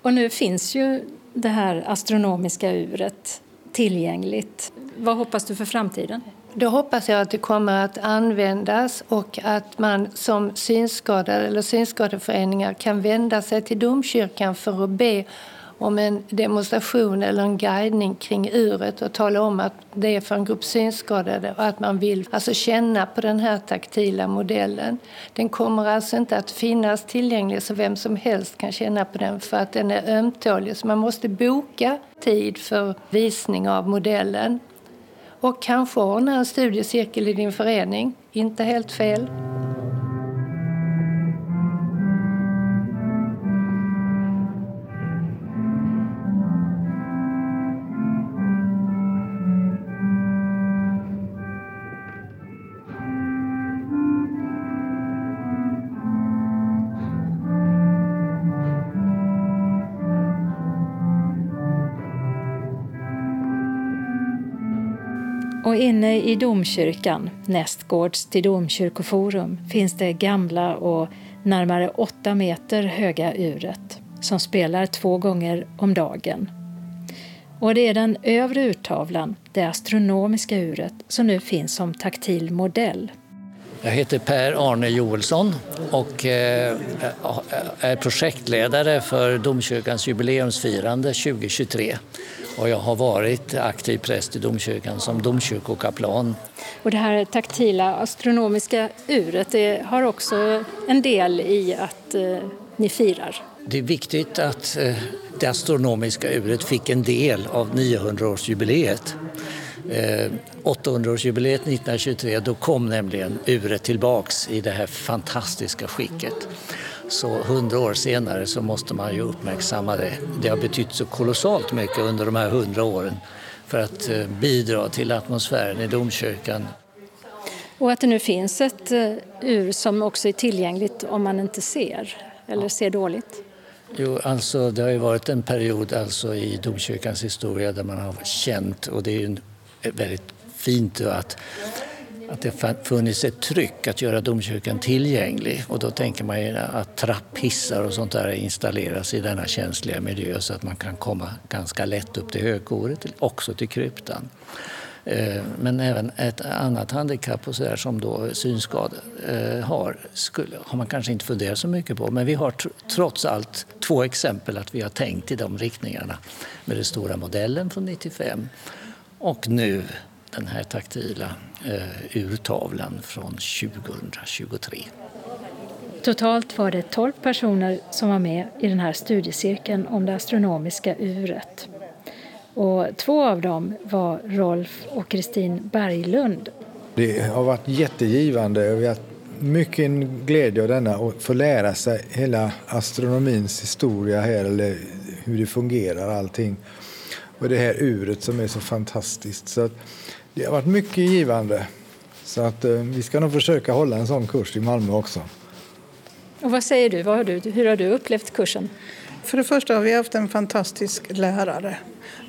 A: Och nu finns ju det här astronomiska uret tillgängligt. Vad hoppas du för framtiden?
J: Då hoppas jag att det kommer att användas och att man som synskadad eller synskadeföreningar kan vända sig till domkyrkan för att be om en demonstration eller en guidning kring uret och tala om att det är för en grupp synskadade och att man vill alltså känna på den här taktila modellen. Den kommer alltså inte att finnas tillgänglig så vem som helst kan känna på den för att den är ömtålig så man måste boka tid för visning av modellen. Och kanske ordna en studiecirkel i din förening, inte helt fel.
A: Inne i domkyrkan, nästgårds till domkyrkoforum, finns det gamla och närmare åtta meter höga uret som spelar två gånger om dagen. Och det är den övre urtavlan, det astronomiska uret, som nu finns som taktil modell.
O: Jag heter Per Arne Joelsson och eh, är projektledare för domkyrkans jubileumsfirande 2023 och jag har varit aktiv präst i domkyrkan som domkyrkokaplan.
A: Och det här taktila astronomiska uret det har också en del i att eh, ni firar.
O: Det är viktigt att eh, det astronomiska uret fick en del av 900-årsjubileet. Eh, 800-årsjubileet 1923 då kom nämligen uret tillbaks i det här fantastiska skicket. Så hundra år senare så måste man ju uppmärksamma det. Det har betytt så kolossalt mycket under de här hundra åren för att eh, bidra till atmosfären i domkyrkan.
A: Och att det nu finns ett eh, ur som också är tillgängligt om man inte ser eller ser dåligt?
O: Jo, alltså det har ju varit en period alltså i domkyrkans historia där man har känt, och det är ju väldigt fint att att det funnits ett tryck att göra domkyrkan tillgänglig och då tänker man ju att trapphissar och sånt där installeras i denna känsliga miljö så att man kan komma ganska lätt upp till högkoret, också till kryptan. Eh, men även ett annat handikapp och så där, som då synskada eh, har skulle, har man kanske inte funderat så mycket på. Men vi har trots allt två exempel att vi har tänkt i de riktningarna med den stora modellen från 95 och nu den här taktila eh, urtavlan från 2023.
A: Totalt var det 12 personer som var med i den här studiecirkeln om det astronomiska uret. Och två av dem var Rolf och Kristin Berglund.
P: Det har varit jättegivande och vi har mycket glädje av denna och få lära sig hela astronomins historia här, eller hur det fungerar allting. Och det här uret som är så fantastiskt. Så det har varit mycket givande. Så att eh, vi ska nog försöka hålla en sån kurs i Malmö också.
A: Och vad säger du? Vad har du? Hur har du upplevt kursen?
N: För det första har vi haft en fantastisk lärare.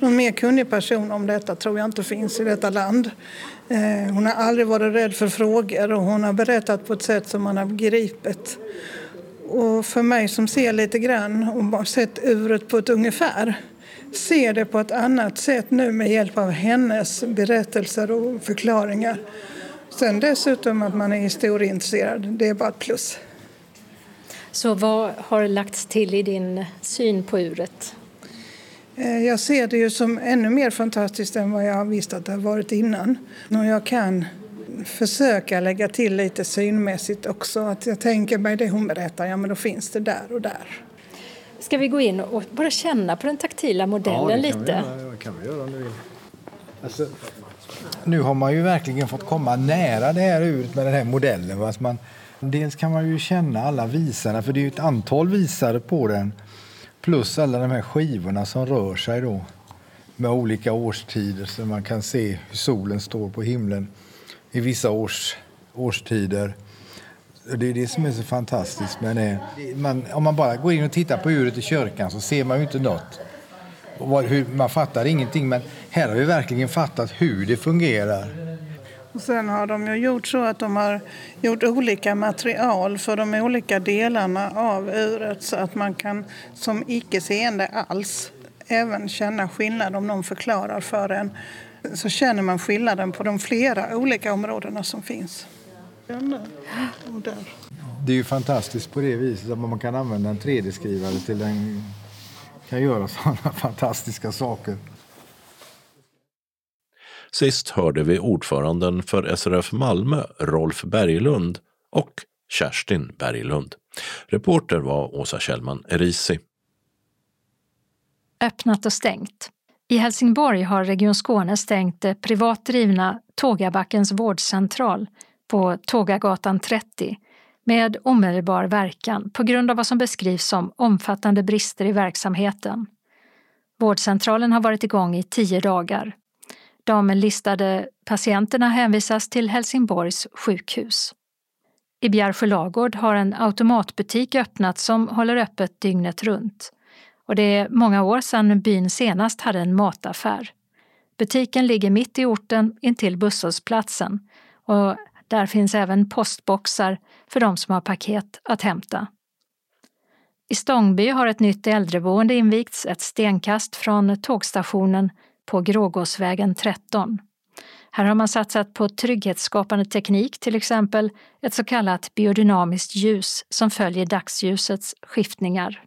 N: Någon mer kunnig person om detta tror jag inte finns i detta land. Eh, hon har aldrig varit rädd för frågor och hon har berättat på ett sätt som man har begripit. Och för mig som ser lite grann och sett uret på ett ungefär ser det på ett annat sätt nu med hjälp av hennes berättelser och förklaringar. Sen dessutom att man är historieintresserad, det är bara ett plus.
A: Så vad har lagts till i din syn på uret?
N: Eh, jag ser det ju som ännu mer fantastiskt än vad jag visste att det har varit innan. Och jag kan försöka lägga till lite synmässigt också. Att jag tänker mig det hon berättar, ja men då finns det där och där.
A: Ska vi gå in och bara känna på den taktila modellen
P: ja,
A: lite?
P: Det kan vi göra om du vill. Alltså, nu har man ju verkligen fått komma nära det här uret med den här modellen. Alltså man, dels kan man ju känna alla visarna, för det är ett antal visare på den. Plus alla de här skivorna som rör sig då med olika årstider så man kan se hur solen står på himlen i vissa års, årstider. Det är det som är så fantastiskt Men det. Man, om man bara går in och tittar på uret i kyrkan så ser man ju inte något. Hur, man fattar ingenting, men här har vi verkligen fattat hur det fungerar.
N: Och sen har de ju gjort så att de har gjort olika material för de olika delarna av uret så att man kan som icke-seende alls även känna skillnad om någon förklarar för en. Så känner man skillnaden på de flera olika områdena som finns.
P: Det är ju fantastiskt på det viset att man kan använda en 3D-skrivare till en kan göra [LAUGHS] sådana fantastiska saker.
B: Sist hörde vi ordföranden för SRF Malmö, Rolf Berglund, och Kerstin Berglund. Reporter var Åsa Kjellman Erisi.
A: Öppnat och stängt. I Helsingborg har Region Skåne stängt det privat drivna Tågabackens vårdcentral på Tågagatan 30 med omedelbar verkan på grund av vad som beskrivs som omfattande brister i verksamheten. Vårdcentralen har varit igång i tio dagar. De listade patienterna hänvisas till Helsingborgs sjukhus. I Bjärsjö lagård har en automatbutik öppnat som håller öppet dygnet runt. Och det är många år sedan byn senast hade en mataffär. Butiken ligger mitt i orten intill busshållplatsen och där finns även postboxar för de som har paket att hämta. I Stångby har ett nytt äldreboende invigts ett stenkast från tågstationen på Grågåsvägen 13. Här har man satsat på trygghetsskapande teknik, till exempel ett så kallat biodynamiskt ljus som följer dagsljusets skiftningar.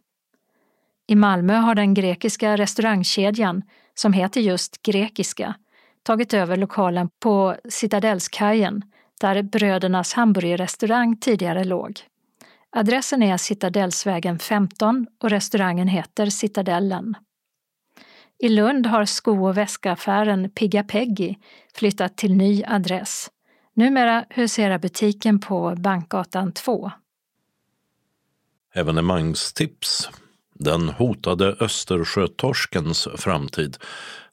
A: I Malmö har den grekiska restaurangkedjan, som heter just Grekiska, tagit över lokalen på Citadellskajen där brödernas hamburgerrestaurang tidigare låg. Adressen är Citadellsvägen 15 och restaurangen heter Citadellen. I Lund har sko och väskaffären Pigga Peggy flyttat till ny adress. Numera huserar butiken på Bankgatan 2.
B: Evenemangstips. Den hotade Östersjötorskens framtid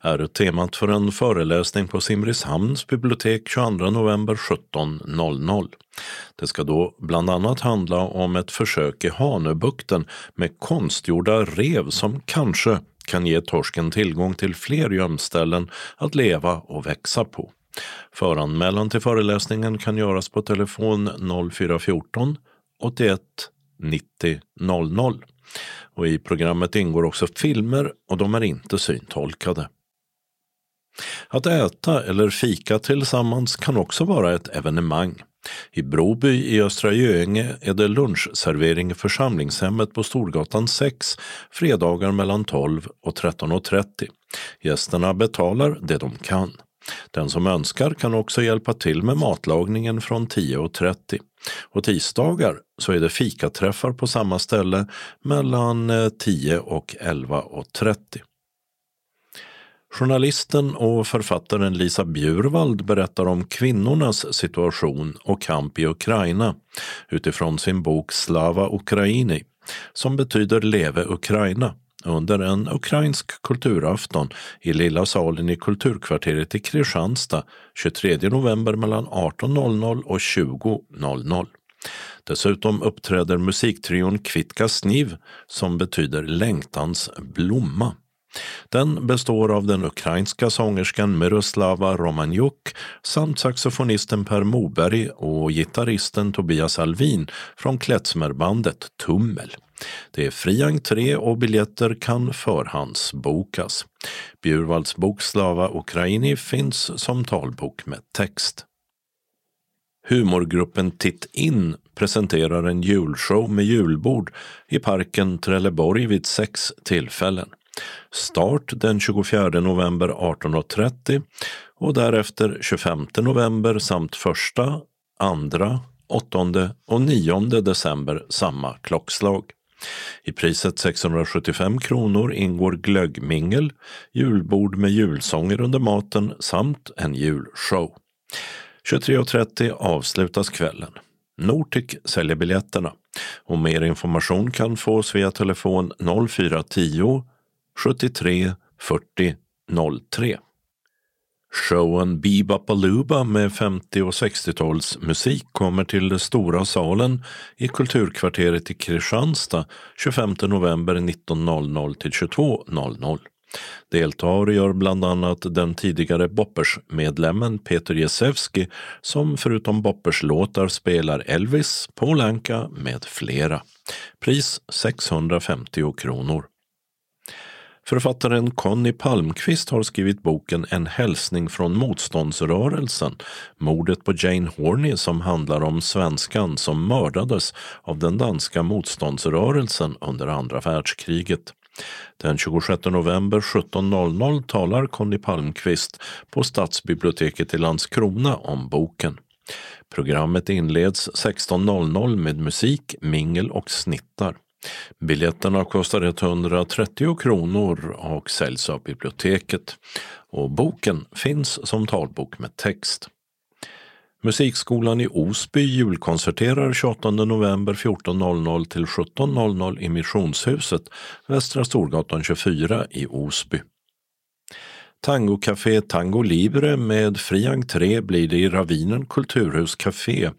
B: är temat för en föreläsning på Simrishamns bibliotek 22 november 17.00. Det ska då bland annat handla om ett försök i Hanöbukten med konstgjorda rev som kanske kan ge torsken tillgång till fler gömställen att leva och växa på. Föranmälan till föreläsningen kan göras på telefon 0414 81 90 00. Och I programmet ingår också filmer och de är inte syntolkade. Att äta eller fika tillsammans kan också vara ett evenemang. I Broby i Östra Göinge är det lunchservering i församlingshemmet på Storgatan 6 fredagar mellan 12 och 13.30. Gästerna betalar det de kan. Den som önskar kan också hjälpa till med matlagningen från 10.30. Och tisdagar så är det fikaträffar på samma ställe mellan eh, 10 och 11.30. Journalisten och författaren Lisa Bjurvald berättar om kvinnornas situation och kamp i Ukraina utifrån sin bok Slava Ukraini, som betyder Leve Ukraina, under en ukrainsk kulturafton i Lilla salen i Kulturkvarteret i Kristianstad 23 november mellan 18.00 och 20.00. Dessutom uppträder musiktrion Kvitka Sniv som betyder längtans blomma. Den består av den ukrainska sångerskan Miroslava Romanjuk samt saxofonisten Per Moberg och gitarristen Tobias Alvin från Klezmerbandet Tummel. Det är fri entré och biljetter kan förhandsbokas. Bjurvalds bok Slava Ukraini finns som talbok med text. Humorgruppen Titt In presenterar en julshow med julbord i parken Trelleborg vid sex tillfällen. Start den 24 november 18.30 och därefter 25 november samt 1, 2, 8 och 9 december samma klockslag. I priset 675 kronor ingår glöggmingel, julbord med julsånger under maten samt en julshow. 23.30 avslutas kvällen. Nortic säljer biljetterna och mer information kan fås via telefon 0410 73 40 03. Showen Bebopalooba med 50 och 60-talsmusik kommer till den stora salen i Kulturkvarteret i Kristianstad 25 november 19.00 till 22.00. Deltar gör bland annat den tidigare Boppers-medlemmen Peter Jezewski som förutom Boppers-låtar spelar Elvis, Paul Anka med flera. Pris 650 kronor. Författaren Conny Palmqvist har skrivit boken En hälsning från motståndsrörelsen, mordet på Jane Horney som handlar om svenskan som mördades av den danska motståndsrörelsen under andra världskriget. Den 26 november 17.00 talar Conny Palmqvist på Stadsbiblioteket i Landskrona om boken. Programmet inleds 16.00 med musik, mingel och snittar. Biljetterna kostar 130 kronor och säljs av biblioteket. Och boken finns som talbok med text. Musikskolan i Osby julkonserterar 28 november 14.00 till 17.00 i Missionshuset, Västra Storgatan 24 i Osby. Tangocafé Tango Libre med fri entré blir det i Ravinen Kulturhus Café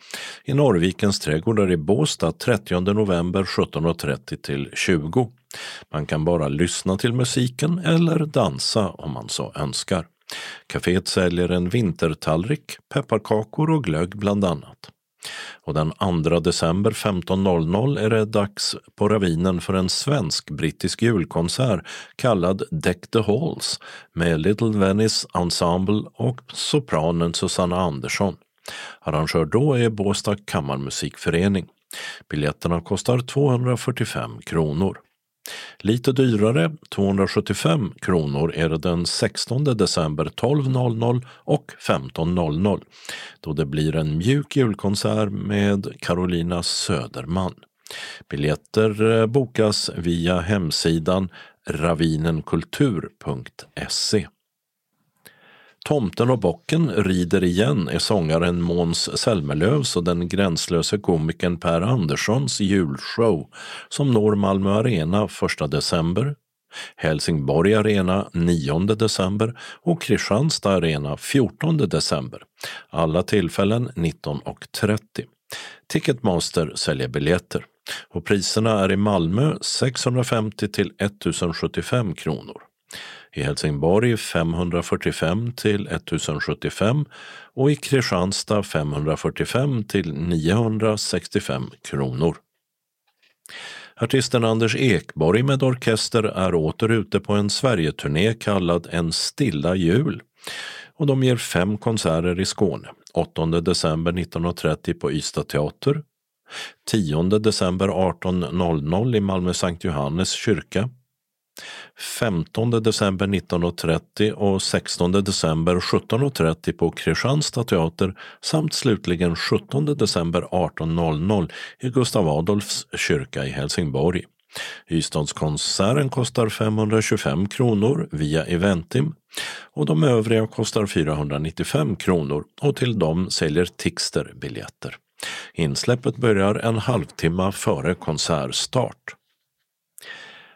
B: i Norrvikens trädgårdar i Båstad 30 november 17.30 till 20. Man kan bara lyssna till musiken eller dansa om man så önskar. Caféet säljer en vintertallrik, pepparkakor och glögg bland annat. Och den 2 december 15.00 är det dags på Ravinen för en svensk-brittisk julkonsert kallad Deck the Halls med Little Venice Ensemble och sopranen Susanna Andersson. Arrangör då är Båstad kammarmusikförening. Biljetterna kostar 245 kronor. Lite dyrare, 275 kronor, är det den 16 december 12.00 och 15.00 då det blir en mjuk julkonsert med Carolina Söderman. Biljetter eh, bokas via hemsidan ravinenkultur.se. Tomten och bocken rider igen är sångaren Måns Zelmerlöws och den gränslöse komikern Per Anderssons julshow som når Malmö Arena 1 december, Helsingborg Arena 9 december och Kristianstad Arena 14 december. Alla tillfällen 19.30. Ticketmaster säljer biljetter och priserna är i Malmö 650 till 1075 kronor i Helsingborg 545 till 1075 och i Kristianstad 545 till 965 kronor. Artisten Anders Ekborg med orkester är åter ute på en Sverigeturné kallad En stilla jul och de ger fem konserter i Skåne. 8 december 1930 på Ystad teater, 10 december 18.00 i Malmö Sankt Johannes kyrka, 15 december 19.30 och 16 december 17.30 på Kristianstad teater samt slutligen 17 december 18.00 i Gustav Adolfs kyrka i Helsingborg. Ystadskonserten kostar 525 kronor via Eventim och de övriga kostar 495 kronor och till dem säljer Tixter biljetter. Insläppet börjar en halvtimme före konsertstart.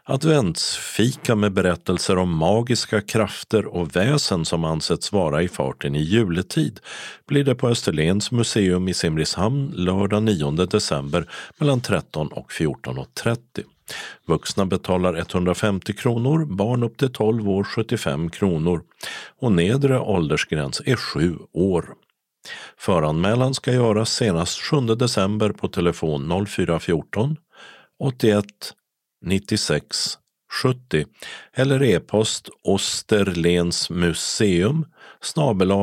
B: Adventsfika med berättelser om magiska krafter och väsen som ansetts vara i farten i juletid blir det på Österlens museum i Simrishamn lördag 9 december mellan 13 och 14.30. Vuxna betalar 150 kronor, barn upp till 12 år 75 kronor och nedre åldersgräns är 7 år. Föranmälan ska göras senast 7 december på telefon 0414 81 96 70 eller e-post osterlensmuseum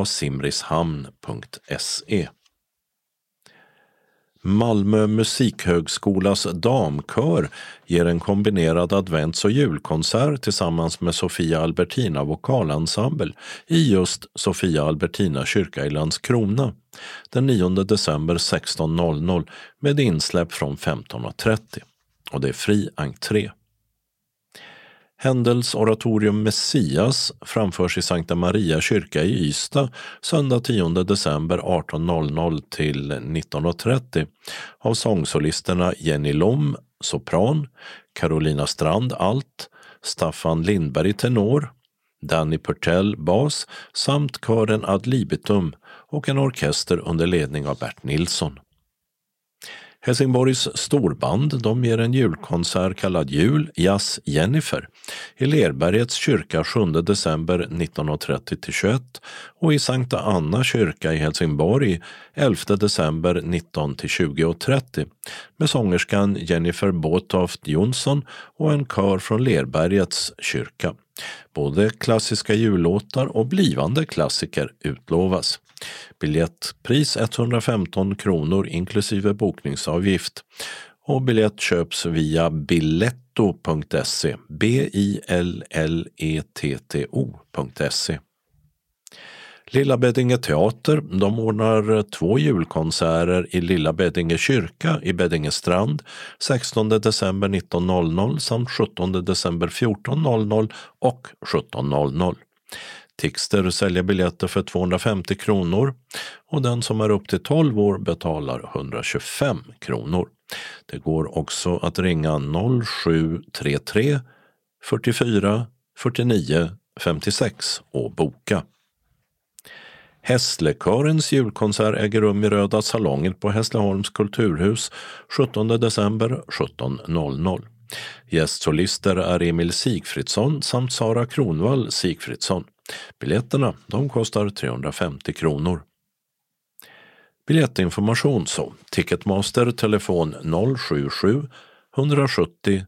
B: simrishamn.se. Malmö musikhögskolas damkör ger en kombinerad advents och julkonsert tillsammans med Sofia Albertina vokalensemble i just Sofia Albertina kyrka i Landskrona den 9 december 16.00 med insläpp från 15.30 och det är fri entré. Händels oratorium Messias framförs i Sankta Maria kyrka i Ystad söndag 10 december 18.00 till 19.30 av sångsolisterna Jenny Lom, sopran, Carolina Strand, alt, Staffan Lindberg, tenor, Danny Purtell, bas samt kören Ad libitum och en orkester under ledning av Bert Nilsson. Helsingborgs storband de ger en julkonsert kallad Jul Jazz Jennifer i Lerbergets kyrka 7 december 19.30-21 och i Sankta Anna kyrka i Helsingborg 11 december 19-20.30 med sångerskan Jennifer Båtoft Jonsson och en kör från Lerbergets kyrka. Både klassiska jullåtar och blivande klassiker utlovas. Biljettpris 115 kronor inklusive bokningsavgift och biljett köps via biletto.se, B-I-L-L-E-T-T-O.se. Lilla Beddinge teater de ordnar två julkonserter i Lilla Beddinge kyrka i Beddinge strand 16 december 19.00 samt 17 december 14.00 och 17.00. Tixter säljer biljetter för 250 kronor och den som är upp till 12 år betalar 125 kronor. Det går också att ringa 0733 44 49 56 och boka. Hässlekörens julkonsert äger rum i Röda salongen på Hässleholms kulturhus 17 december 17.00. Gästsolister är Emil Sigfridsson samt Sara Kronvall Sigfridsson. Biljetterna de kostar 350 kronor. Biljettinformation så Ticketmaster telefon 077 170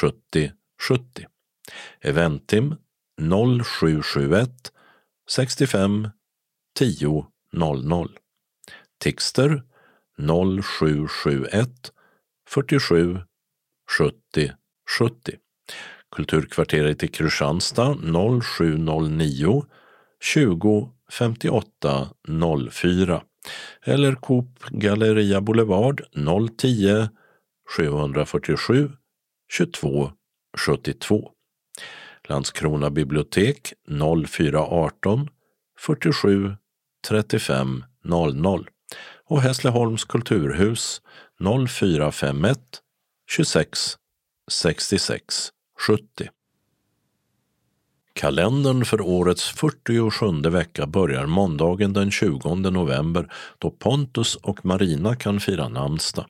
B: 70 70. Eventim 0771 65 10 00. Tixter 0771 47 70 70. Kulturkvarteret i Kristianstad 0709 20 58 04 eller Coop Galleria Boulevard 010 747 22 72. Landskrona bibliotek 0418 47 35 00 och Hässleholms kulturhus 0451 26 66 70. Kalendern för årets 47 vecka börjar måndagen den 20 november då Pontus och Marina kan fira namnsdag.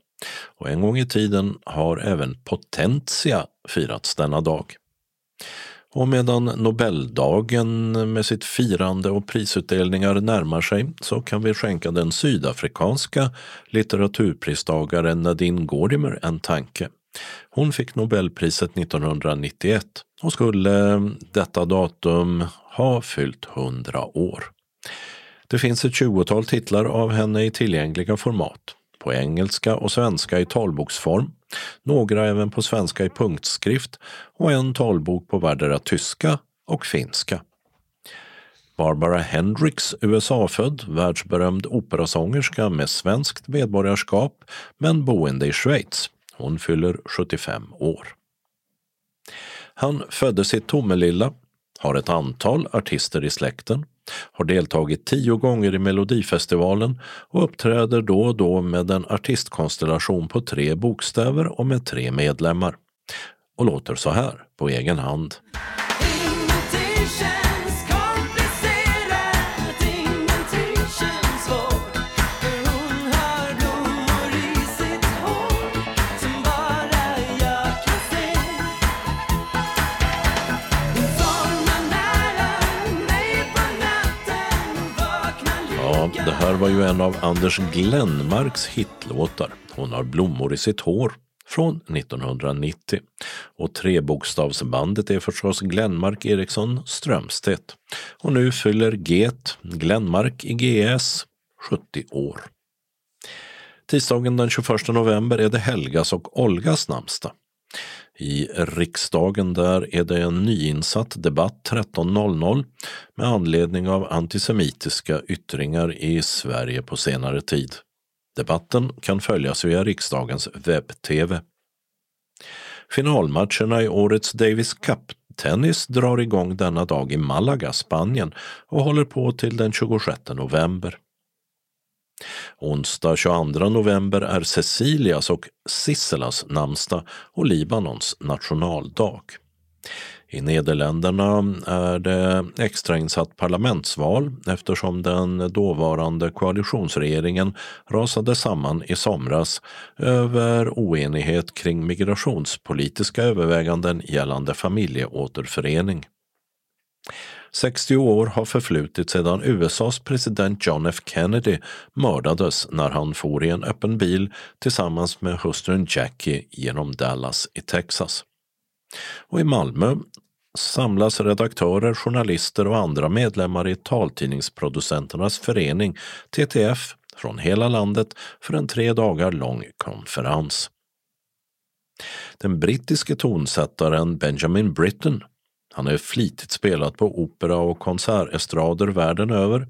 B: Och en gång i tiden har även Potentia firats denna dag. Och medan Nobeldagen med sitt firande och prisutdelningar närmar sig så kan vi skänka den sydafrikanska litteraturpristagaren Nadine Gordimer en tanke. Hon fick Nobelpriset 1991 och skulle detta datum ha fyllt 100 år. Det finns ett tjugotal titlar av henne i tillgängliga format. På engelska och svenska i talboksform, några även på svenska i punktskrift och en talbok på vardera tyska och finska. Barbara Hendricks, USA-född, världsberömd operasångerska med svenskt medborgarskap men boende i Schweiz. Hon fyller 75 år. Han föddes i Tomelilla, har ett antal artister i släkten, har deltagit tio gånger i Melodifestivalen och uppträder då och då med en artistkonstellation på tre bokstäver och med tre medlemmar. och låter så här på egen hand. Ja, det här var ju en av Anders Glenmarks hitlåtar. Hon har blommor i sitt hår från 1990. Och trebokstavsbandet är förstås Glenmark Eriksson Strömstedt. Och nu fyller Get, Glenmark i GS, 70 år. Tisdagen den 21 november är det Helgas och Olgas namnsdag. I riksdagen där är det en nyinsatt debatt 13.00 med anledning av antisemitiska yttringar i Sverige på senare tid. Debatten kan följas via riksdagens webb-tv. Finalmatcherna i årets Davis Cup-tennis drar igång denna dag i Malaga, Spanien och håller på till den 26 november. Onsdag 22 november är Cecilias och Sisselas namnsdag och Libanons nationaldag. I Nederländerna är det extrainsatt parlamentsval eftersom den dåvarande koalitionsregeringen rasade samman i somras över oenighet kring migrationspolitiska överväganden gällande familjeåterförening. 60 år har förflutit sedan USAs president John F Kennedy mördades när han for i en öppen bil tillsammans med hustrun Jackie genom Dallas i Texas. Och i Malmö samlas redaktörer, journalister och andra medlemmar i taltidningsproducenternas förening, TTF, från hela landet för en tre dagar lång konferens. Den brittiske tonsättaren Benjamin Britten han är flitigt spelad på opera och konsertestrader världen över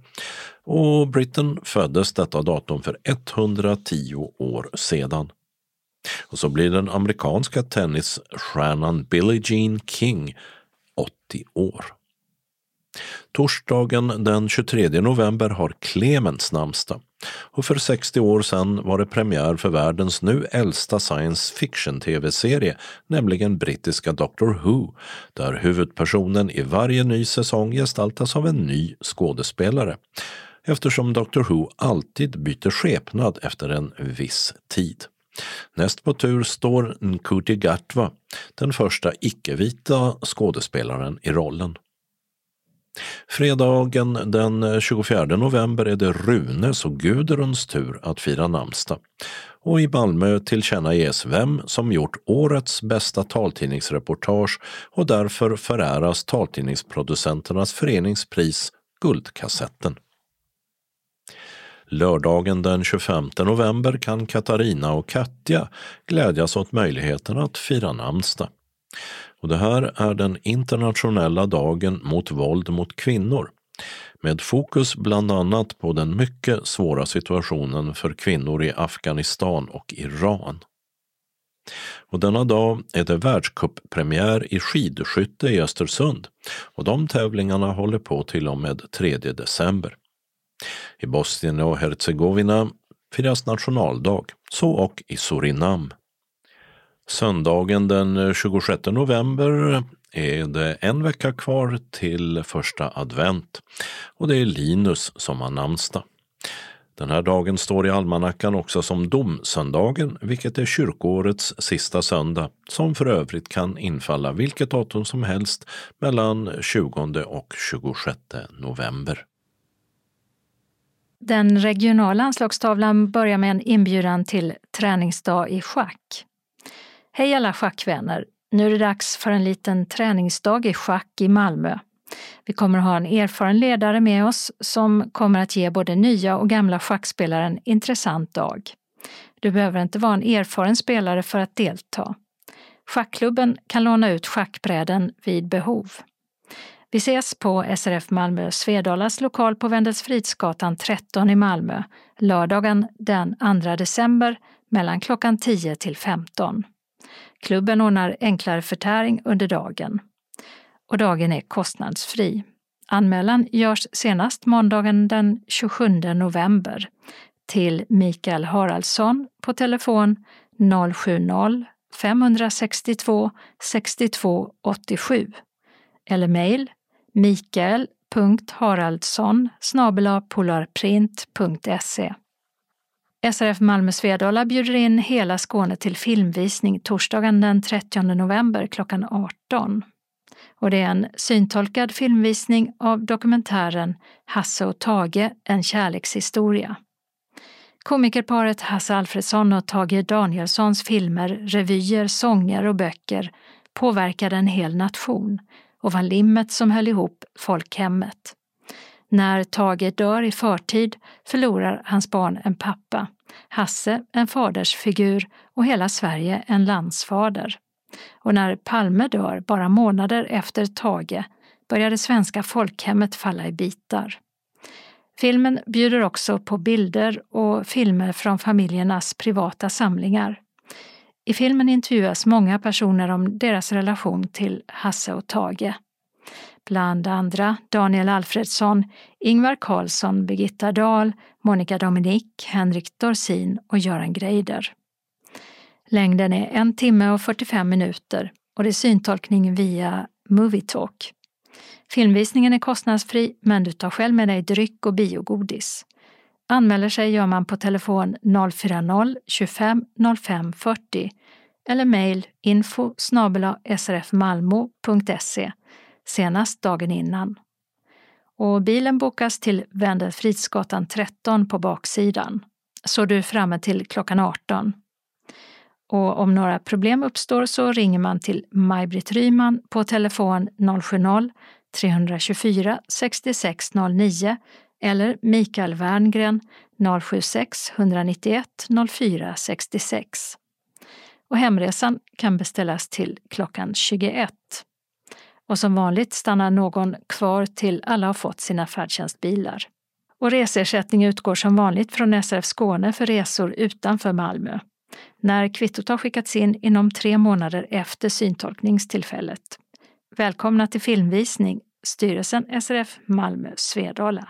B: och Britten föddes detta datum för 110 år sedan. Och så blir den amerikanska tennisstjärnan Billie Jean King 80 år. Torsdagen den 23 november har Clemens namnsdag och för 60 år sedan var det premiär för världens nu äldsta science fiction tv-serie, nämligen brittiska Doctor Who, där huvudpersonen i varje ny säsong gestaltas av en ny skådespelare eftersom Doctor Who alltid byter skepnad efter en viss tid. Näst på tur står Nkuti Gatwa, den första icke-vita skådespelaren i rollen. Fredagen den 24 november är det Runes och Gudruns tur att fira namnsdag. Och i Malmö tillkännages vem som gjort årets bästa taltidningsreportage och därför föräras taltidningsproducenternas föreningspris Guldkassetten. Lördagen den 25 november kan Katarina och Katja glädjas åt möjligheten att fira namnsdag. Och det här är den internationella dagen mot våld mot kvinnor med fokus bland annat på den mycket svåra situationen för kvinnor i Afghanistan och Iran. Och denna dag är det världscuppremiär i skidskytte i Östersund och de tävlingarna håller på till och med 3 december. I Bosnien och Herzegovina firas nationaldag, så och i Surinam. Söndagen den 26 november är det en vecka kvar till första advent och det är Linus som har namnsdag. Den här dagen står i almanackan också som domsöndagen, vilket är kyrkoårets sista söndag, som för övrigt kan infalla vilket datum som helst mellan 20 och 26 november.
A: Den regionala anslagstavlan börjar med en inbjudan till träningsdag i schack. Hej alla schackvänner! Nu är det dags för en liten träningsdag i schack i Malmö. Vi kommer att ha en erfaren ledare med oss som kommer att ge både nya och gamla schackspelare en intressant dag. Du behöver inte vara en erfaren spelare för att delta. Schackklubben kan låna ut schackbräden vid behov. Vi ses på SRF Malmö Svedalas lokal på Wendelsfridsgatan 13 i Malmö lördagen den 2 december mellan klockan 10 till 15. Klubben ordnar enklare förtäring under dagen. Och dagen är kostnadsfri. Anmälan görs senast måndagen den 27 november till Mikael Haraldsson på telefon 070 562 62 87 eller mejl mikael.haraldsson polarprint.se. SRF Malmö Svedala bjuder in hela Skåne till filmvisning torsdagen den 30 november klockan 18. Och det är en syntolkad filmvisning av dokumentären Hasse och Tage, en kärlekshistoria. Komikerparet Hasse Alfredsson och Tage Danielssons filmer, revyer, sånger och böcker påverkade en hel nation och var limmet som höll ihop folkhemmet. När Tage dör i förtid förlorar hans barn en pappa, Hasse en fadersfigur och hela Sverige en landsfader. Och när Palme dör bara månader efter Tage börjar det svenska folkhemmet falla i bitar. Filmen bjuder också på bilder och filmer från familjernas privata samlingar. I filmen intervjuas många personer om deras relation till Hasse och Tage. Bland andra Daniel Alfredsson, Ingvar Carlsson, Birgitta Dahl, Monica Dominic, Henrik Dorsin och Göran Greider. Längden är en timme och 45 minuter och det är syntolkning via Movietalk. Filmvisningen är kostnadsfri men du tar själv med dig dryck och biogodis. Anmäler sig gör man på telefon 040-25 05 40 eller mejl info srfmalmo.se senast dagen innan. Och bilen bokas till Wendelfridsgatan 13 på baksidan, så du är framme till klockan 18. Och om några problem uppstår så ringer man till Maj-Britt Ryman på telefon 070-324 6609 eller Mikael Werngren 076 191 04 66. Och hemresan kan beställas till klockan 21. Och som vanligt stannar någon kvar till alla har fått sina färdtjänstbilar. Och reseersättning utgår som vanligt från SRF Skåne för resor utanför Malmö när kvittot har skickats in inom tre månader efter syntolkningstillfället. Välkomna till filmvisning, styrelsen SRF Malmö Svedala.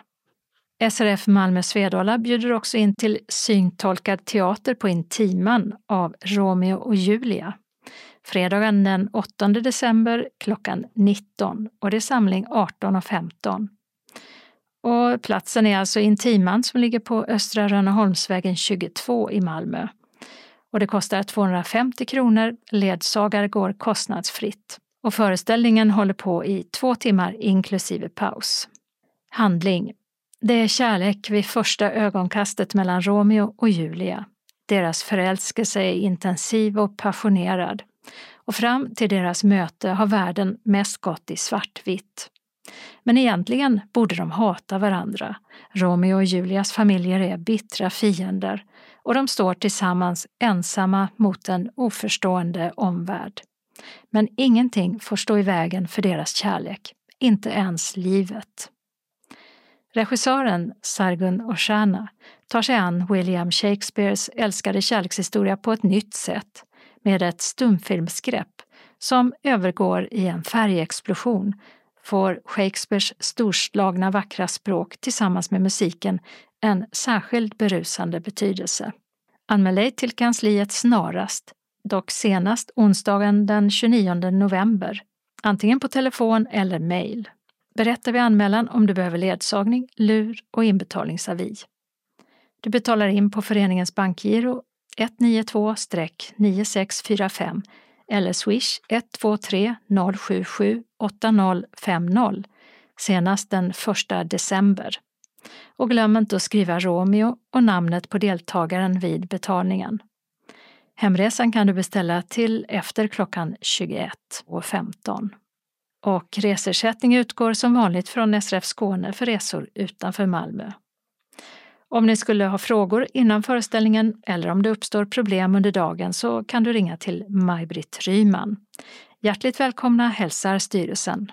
A: SRF Malmö Svedala bjuder också in till syntolkad teater på Intiman av Romeo och Julia. Fredagen den 8 december klockan 19 och det är samling 18.15. Och platsen är alltså Intiman som ligger på Östra Rönneholmsvägen 22 i Malmö och det kostar 250 kronor. Ledsagare går kostnadsfritt. Och föreställningen håller på i två timmar inklusive paus. Handling. Det är kärlek vid första ögonkastet mellan Romeo och Julia. Deras förälskelse är intensiv och passionerad. Och fram till deras möte har världen mest gått i svartvitt. Men egentligen borde de hata varandra. Romeo och Julias familjer är bittra fiender och de står tillsammans ensamma mot en oförstående omvärld. Men ingenting får stå i vägen för deras kärlek, inte ens livet. Regissören Sargun Oshana tar sig an William Shakespeares älskade kärlekshistoria på ett nytt sätt med ett stumfilmsgrepp som övergår i en färgexplosion får Shakespeares storslagna vackra språk tillsammans med musiken en särskilt berusande betydelse. Anmäl dig till kansliet snarast, dock senast onsdagen den 29 november, antingen på telefon eller mejl. Berätta vid anmälan om du behöver ledsagning, lur och inbetalningsavi. Du betalar in på föreningens bankgiro 192-9645 eller swish 123 077 8050 senast den 1 december. Och glöm inte att skriva Romeo och namnet på deltagaren vid betalningen. Hemresan kan du beställa till efter klockan 21.15. Och resersättning utgår som vanligt från SRF Skåne för resor utanför Malmö. Om ni skulle ha frågor innan föreställningen eller om det uppstår problem under dagen så kan du ringa till Maj-Britt Ryman. Hjärtligt välkomna hälsar styrelsen.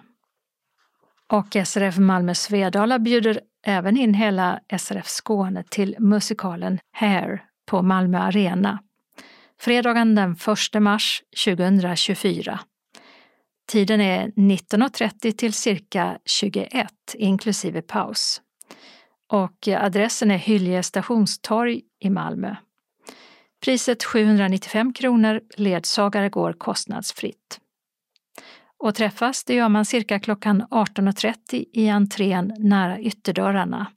A: Och SRF Malmö Svedala bjuder även in hela SRF Skåne till musikalen Hair på Malmö Arena. Fredagen den 1 mars 2024. Tiden är 19.30 till cirka 21 inklusive paus. Och adressen är Hyllie stationstorg i Malmö. Priset 795 kronor, ledsagare går kostnadsfritt. Och träffas det gör man cirka klockan 18.30 i entrén nära ytterdörrarna.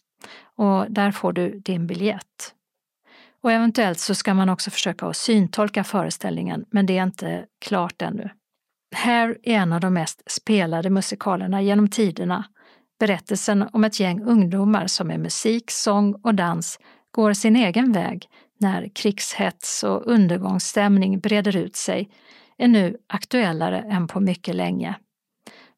A: Och där får du din biljett. Och eventuellt så ska man också försöka att syntolka föreställningen, men det är inte klart ännu. Hair är en av de mest spelade musikalerna genom tiderna. Berättelsen om ett gäng ungdomar som med musik, sång och dans går sin egen väg när krigshets och undergångsstämning breder ut sig är nu aktuellare än på mycket länge.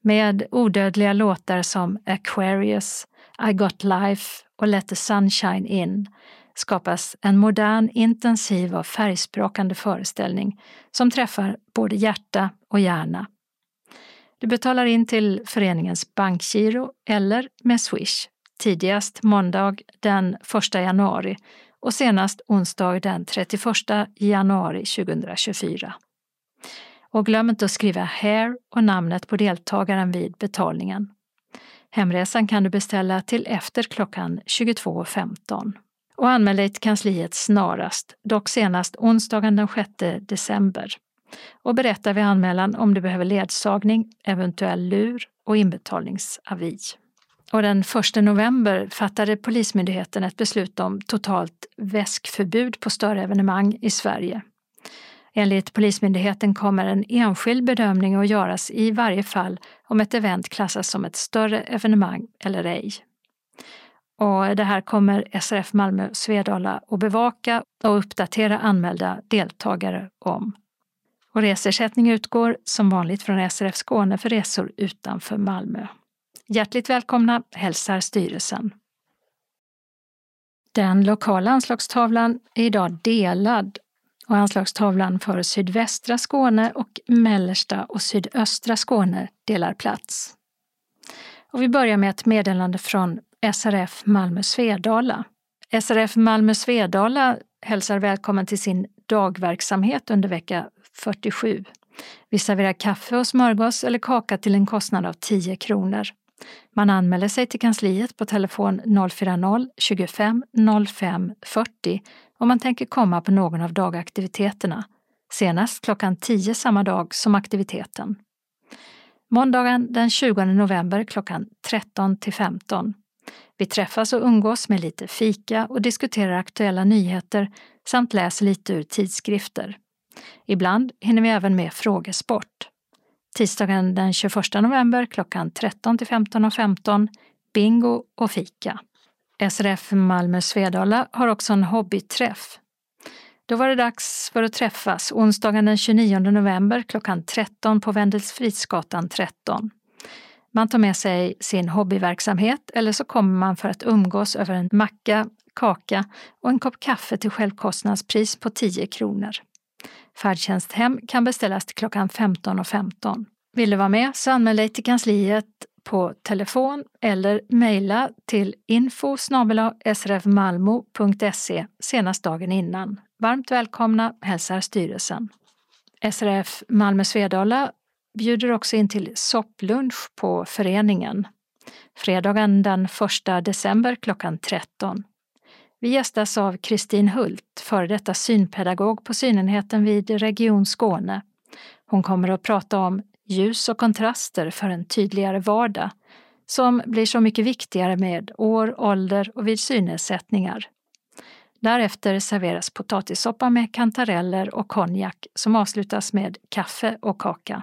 A: Med odödliga låtar som Aquarius, I got life och Let the sunshine in skapas en modern, intensiv och färgsprakande föreställning som träffar både hjärta och hjärna. Du betalar in till föreningens bankgiro eller med Swish tidigast måndag den 1 januari och senast onsdag den 31 januari 2024. Och glöm inte att skriva HAIR och namnet på deltagaren vid betalningen. Hemresan kan du beställa till efter klockan 22.15. Och anmäl dig till kansliet snarast, dock senast onsdagen den 6 december. Och berätta vid anmälan om du behöver ledsagning, eventuell lur och inbetalningsavi. Och den 1 november fattade Polismyndigheten ett beslut om totalt väskförbud på större evenemang i Sverige. Enligt Polismyndigheten kommer en enskild bedömning att göras i varje fall om ett event klassas som ett större evenemang eller ej. Och det här kommer SRF Malmö Svedala att bevaka och uppdatera anmälda deltagare om. Och resersättning utgår som vanligt från SRF Skåne för resor utanför Malmö. Hjärtligt välkomna hälsar styrelsen. Den lokala anslagstavlan är idag delad och anslagstavlan för sydvästra Skåne och mellersta och sydöstra Skåne delar plats. Och vi börjar med ett meddelande från SRF Malmö Svedala. SRF Malmö Svedala hälsar välkommen till sin dagverksamhet under vecka 47. Vi serverar kaffe och smörgås eller kaka till en kostnad av 10 kronor. Man anmäler sig till kansliet på telefon 040-25 05 40 om man tänker komma på någon av dagaktiviteterna, senast klockan 10 samma dag som aktiviteten. Måndagen den 20 november klockan 13 till 15. Vi träffas och umgås med lite fika och diskuterar aktuella nyheter samt läser lite ur tidskrifter. Ibland hinner vi även med frågesport. Tisdagen den 21 november klockan 13 till 15.15 15, bingo och fika. SRF Malmö Svedala har också en hobbyträff. Då var det dags för att träffas onsdagen den 29 november klockan 13 på Wendelsfridsgatan 13. Man tar med sig sin hobbyverksamhet eller så kommer man för att umgås över en macka, kaka och en kopp kaffe till självkostnadspris på 10 kronor. Färdtjänsthem kan beställas till klockan 15.15. 15. Vill du vara med så anmäl dig till kansliet på telefon eller mejla till info srfmalmo.se senast dagen innan. Varmt välkomna hälsar styrelsen. SRF Malmö Svedala bjuder också in till sopplunch på föreningen. Fredagen den 1 december klockan 13. Vi gästas av Kristin Hult, före detta synpedagog på synenheten vid Region Skåne. Hon kommer att prata om ljus och kontraster för en tydligare vardag som blir så mycket viktigare med år, ålder och vid synnedsättningar. Därefter serveras potatissoppa med kantareller och konjak som avslutas med kaffe och kaka.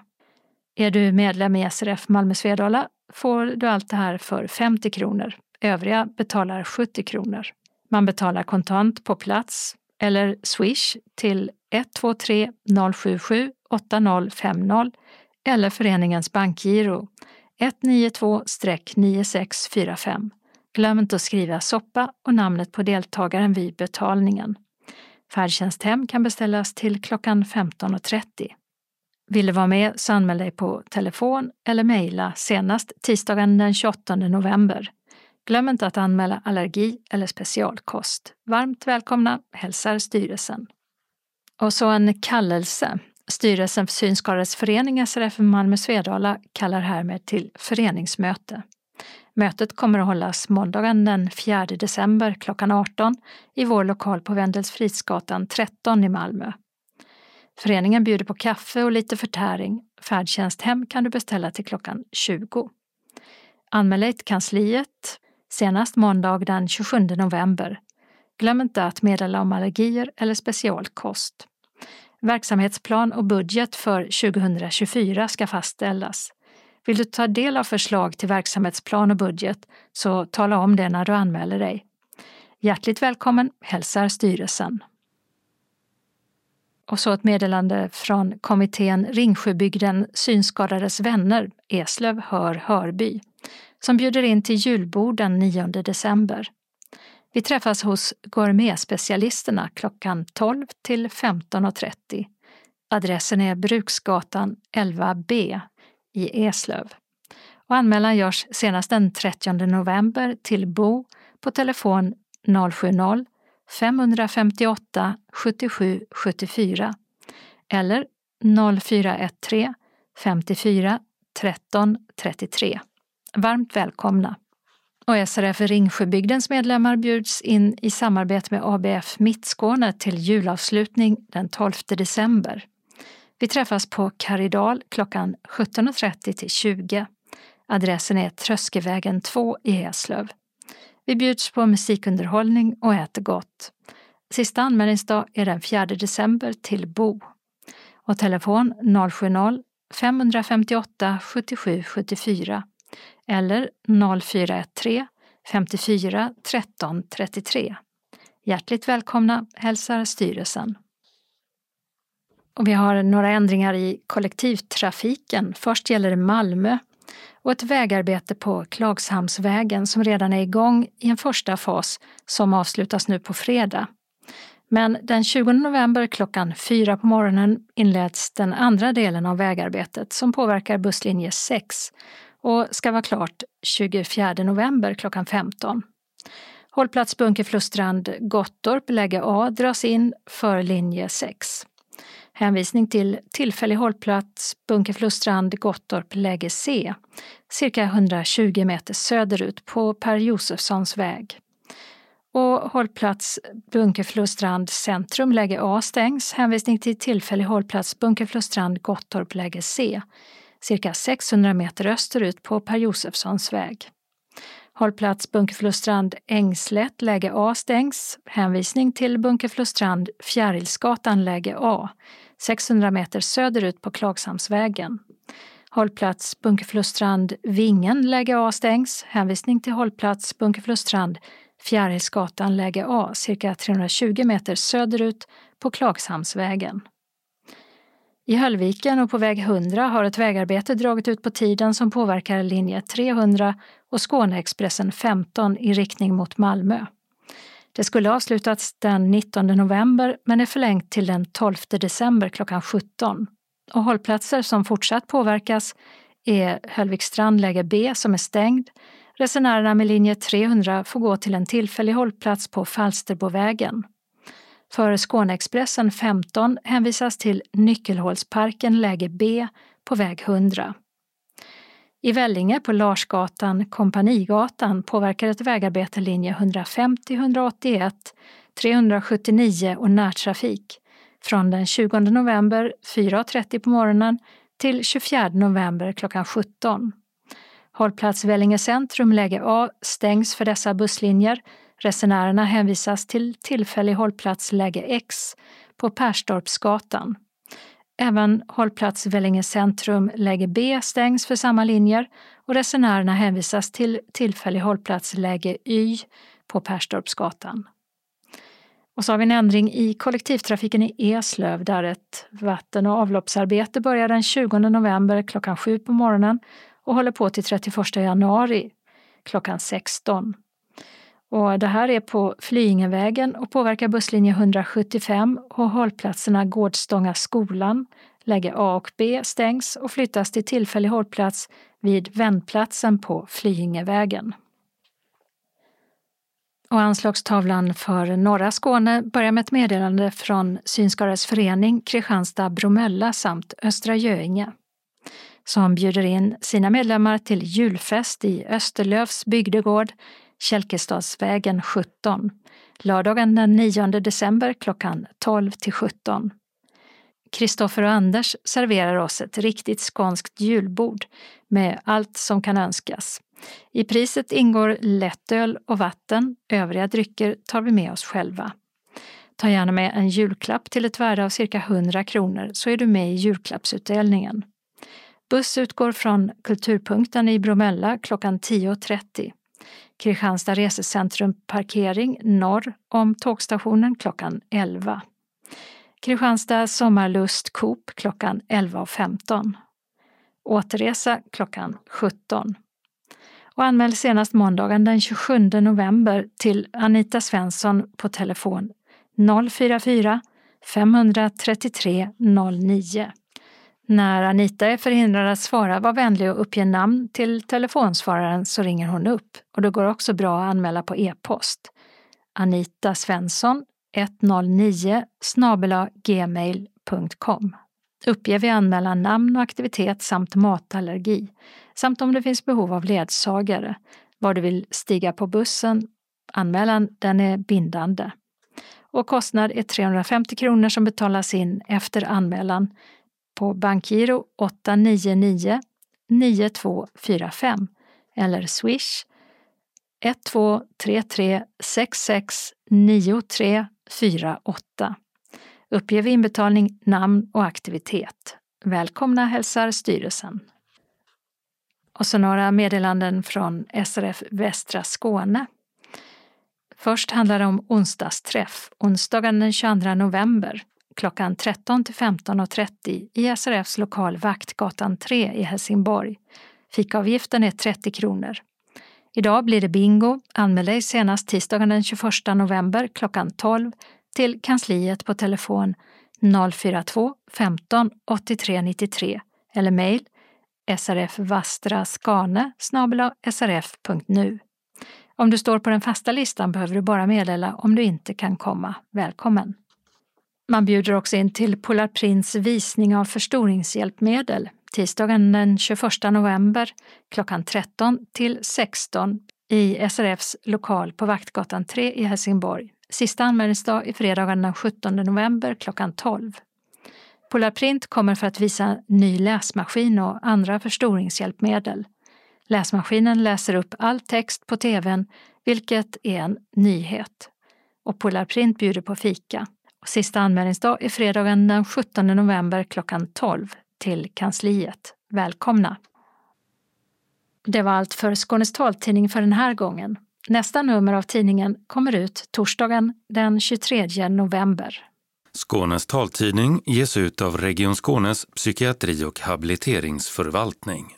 A: Är du medlem i SRF Malmö Svedala får du allt det här för 50 kronor. Övriga betalar 70 kronor. Man betalar kontant på plats eller swish till 123 077 8050 eller föreningens bankgiro 192-9645. Glöm inte att skriva soppa och namnet på deltagaren vid betalningen. Färdtjänsthem kan beställas till klockan 15.30. Vill du vara med så anmäl dig på telefon eller mejla senast tisdagen den 28 november. Glöm inte att anmäla allergi eller specialkost. Varmt välkomna hälsar styrelsen. Och så en kallelse. Styrelsen för Synskadades förening SRF Malmö Svedala kallar härmed till föreningsmöte. Mötet kommer att hållas måndagen den 4 december klockan 18 i vår lokal på Vendelsfridsgatan 13 i Malmö. Föreningen bjuder på kaffe och lite förtäring. Färdtjänst hem kan du beställa till klockan 20. Anmäl dig till kansliet senast måndag den 27 november. Glöm inte att meddela om allergier eller specialkost. Verksamhetsplan och budget för 2024 ska fastställas. Vill du ta del av förslag till verksamhetsplan och budget så tala om det när du anmäler dig. Hjärtligt välkommen hälsar styrelsen. Och så ett meddelande från kommittén Ringsjöbygden Synskadades vänner, Eslöv Hör Hörby, som bjuder in till julbord den 9 december. Vi träffas hos Gourmetspecialisterna klockan 12 till 15.30. Adressen är Bruksgatan 11B i Eslöv. Och anmälan görs senast den 30 november till Bo på telefon 070 558 77 74 eller 0413 54 13 33. Varmt välkomna! Och SRF Ringsjöbygdens medlemmar bjuds in i samarbete med ABF Mittskåne till julavslutning den 12 december. Vi träffas på Karidal klockan 17.30 till 20. Adressen är Tröskevägen 2 i Eslöv. Vi bjuds på musikunderhållning och äter gott. Sista anmälningsdag är den 4 december till Bo. Och telefon 070-558 77 74 eller 0413 54 13 33. Hjärtligt välkomna hälsar styrelsen. Och vi har några ändringar i kollektivtrafiken. Först gäller det Malmö och ett vägarbete på Klagshamnsvägen som redan är igång i en första fas som avslutas nu på fredag. Men den 20 november klockan fyra på morgonen inleds den andra delen av vägarbetet som påverkar busslinje 6 och ska vara klart 24 november klockan 15. Hållplats Bunkeflostrand Gottorp läge A dras in för linje 6. Hänvisning till tillfällig hållplats Bunkeflostrand Gottorp läge C, cirka 120 meter söderut på Per Josefssons väg. Och hållplats Bunkeflostrand centrum läge A stängs. Hänvisning till tillfällig hållplats Bunkeflostrand Gottorp läge C, cirka 600 meter österut på Per Josefssons väg. Hållplats Bunkeflostrand Ängslätt läge A stängs. Hänvisning till Bunkeflostrand Fjärilsgatan läge A, 600 meter söderut på Klagshamnsvägen. Hållplats Bunkeflostrand Vingen läge A stängs. Hänvisning till hållplats Bunkeflostrand Fjärilsgatan läge A, cirka 320 meter söderut på Klagshamnsvägen. I Höllviken och på väg 100 har ett vägarbete dragit ut på tiden som påverkar linje 300 och Skåneexpressen 15 i riktning mot Malmö. Det skulle avslutats den 19 november men är förlängt till den 12 december klockan 17. Och hållplatser som fortsatt påverkas är Höllvikstrand läge B som är stängd. Resenärerna med linje 300 får gå till en tillfällig hållplats på Falsterbovägen. För Skåneexpressen 15 hänvisas till Nyckelhålsparken läge B på väg 100. I Vellinge på Larsgatan, Kompanigatan påverkar ett vägarbete linje 150, 181, 379 och närtrafik från den 20 november 4.30 på morgonen till 24 november klockan 17. Hållplats Vellinge centrum läge A stängs för dessa busslinjer Resenärerna hänvisas till tillfällig hållplats läge X på Perstorpsgatan. Även hållplats Vellinge centrum läge B stängs för samma linjer och resenärerna hänvisas till tillfällig hållplats läge Y på Perstorpsgatan. Och så har vi en ändring i kollektivtrafiken i Eslöv där ett vatten och avloppsarbete börjar den 20 november klockan 7 på morgonen och håller på till 31 januari klockan 16. Och det här är på Flyingevägen och påverkar busslinje 175 och hållplatserna Gårdstånga skolan, läge A och B stängs och flyttas till tillfällig hållplats vid vändplatsen på Flyingevägen. Och anslagstavlan för norra Skåne börjar med ett meddelande från Synskadades förening Kristianstad Bromölla samt Östra Göinge. som bjuder in sina medlemmar till julfest i Österlövs bygdegård, Kälkestadsvägen 17, lördagen den 9 december klockan 12 till 17. Kristoffer och Anders serverar oss ett riktigt skånskt julbord med allt som kan önskas. I priset ingår lättöl och vatten, övriga drycker tar vi med oss själva. Ta gärna med en julklapp till ett värde av cirka 100 kronor så är du med i julklappsutdelningen. Buss utgår från Kulturpunkten i Bromölla klockan 10.30. Kristianstad Resecentrum parkering norr om tågstationen klockan 11. Kristianstad Sommarlust Coop klockan 11.15. Återresa klockan 17. Och anmäl senast måndagen den 27 november till Anita Svensson på telefon 044 533 09. När Anita är förhindrad att svara, var vänlig och uppge namn till telefonsvararen så ringer hon upp. Och det går också bra att anmäla på e-post. Anita Svensson 109 gmail.com. Uppge vid anmälan namn och aktivitet samt matallergi samt om det finns behov av ledsagare, var du vill stiga på bussen. Anmälan den är bindande. Och kostnad är 350 kronor som betalas in efter anmälan på bankgiro 899 9245 eller swish 1233 66 9348. Uppge vid inbetalning namn och aktivitet. Välkomna hälsar styrelsen. Och så några meddelanden från SRF Västra Skåne. Först handlar det om onsdagsträff, onsdagen den 22 november klockan 13 till 15.30 i SRFs lokal Vaktgatan 3 i Helsingborg. Fikaavgiften är 30 kronor. Idag blir det bingo. Anmäl dig senast tisdagen den 21 november klockan 12 till kansliet på telefon 042 15 83 93 eller mejl srfvastraskane srf.nu. Om du står på den fasta listan behöver du bara meddela om du inte kan komma. Välkommen! Man bjuder också in till Polar Prints visning av förstoringshjälpmedel tisdagen den 21 november klockan 13 till 16 i SRFs lokal på Vaktgatan 3 i Helsingborg. Sista anmälningsdag är fredagen den 17 november klockan 12. Polar Print kommer för att visa ny läsmaskin och andra förstoringshjälpmedel. Läsmaskinen läser upp all text på tvn, vilket är en nyhet. Och Polar Print bjuder på fika. Och sista anmälningsdag är fredagen den 17 november klockan 12 till kansliet. Välkomna! Det var allt för Skånes taltidning för den här gången. Nästa nummer av tidningen kommer ut torsdagen den 23 november.
Q: Skånes taltidning ges ut av Region Skånes psykiatri och habiliteringsförvaltning.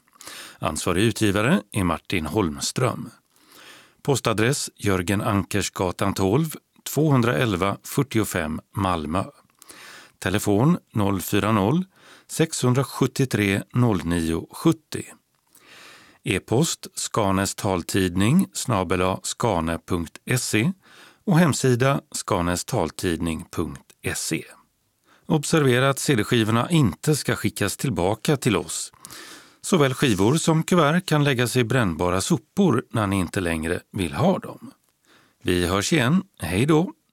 Q: Ansvarig utgivare är Martin Holmström. Postadress Jörgen Ankersgatan 12, 211 45 Malmö. Telefon 040-673 09 70. E-post Skanes taltidning snabela skane.se och hemsida skanestaltidning.se. Observera att CD-skivorna inte ska skickas tillbaka till oss. Såväl skivor som kuvert kan läggas i brännbara sopor när ni inte längre vill ha dem. Vi hörs igen. Hej då!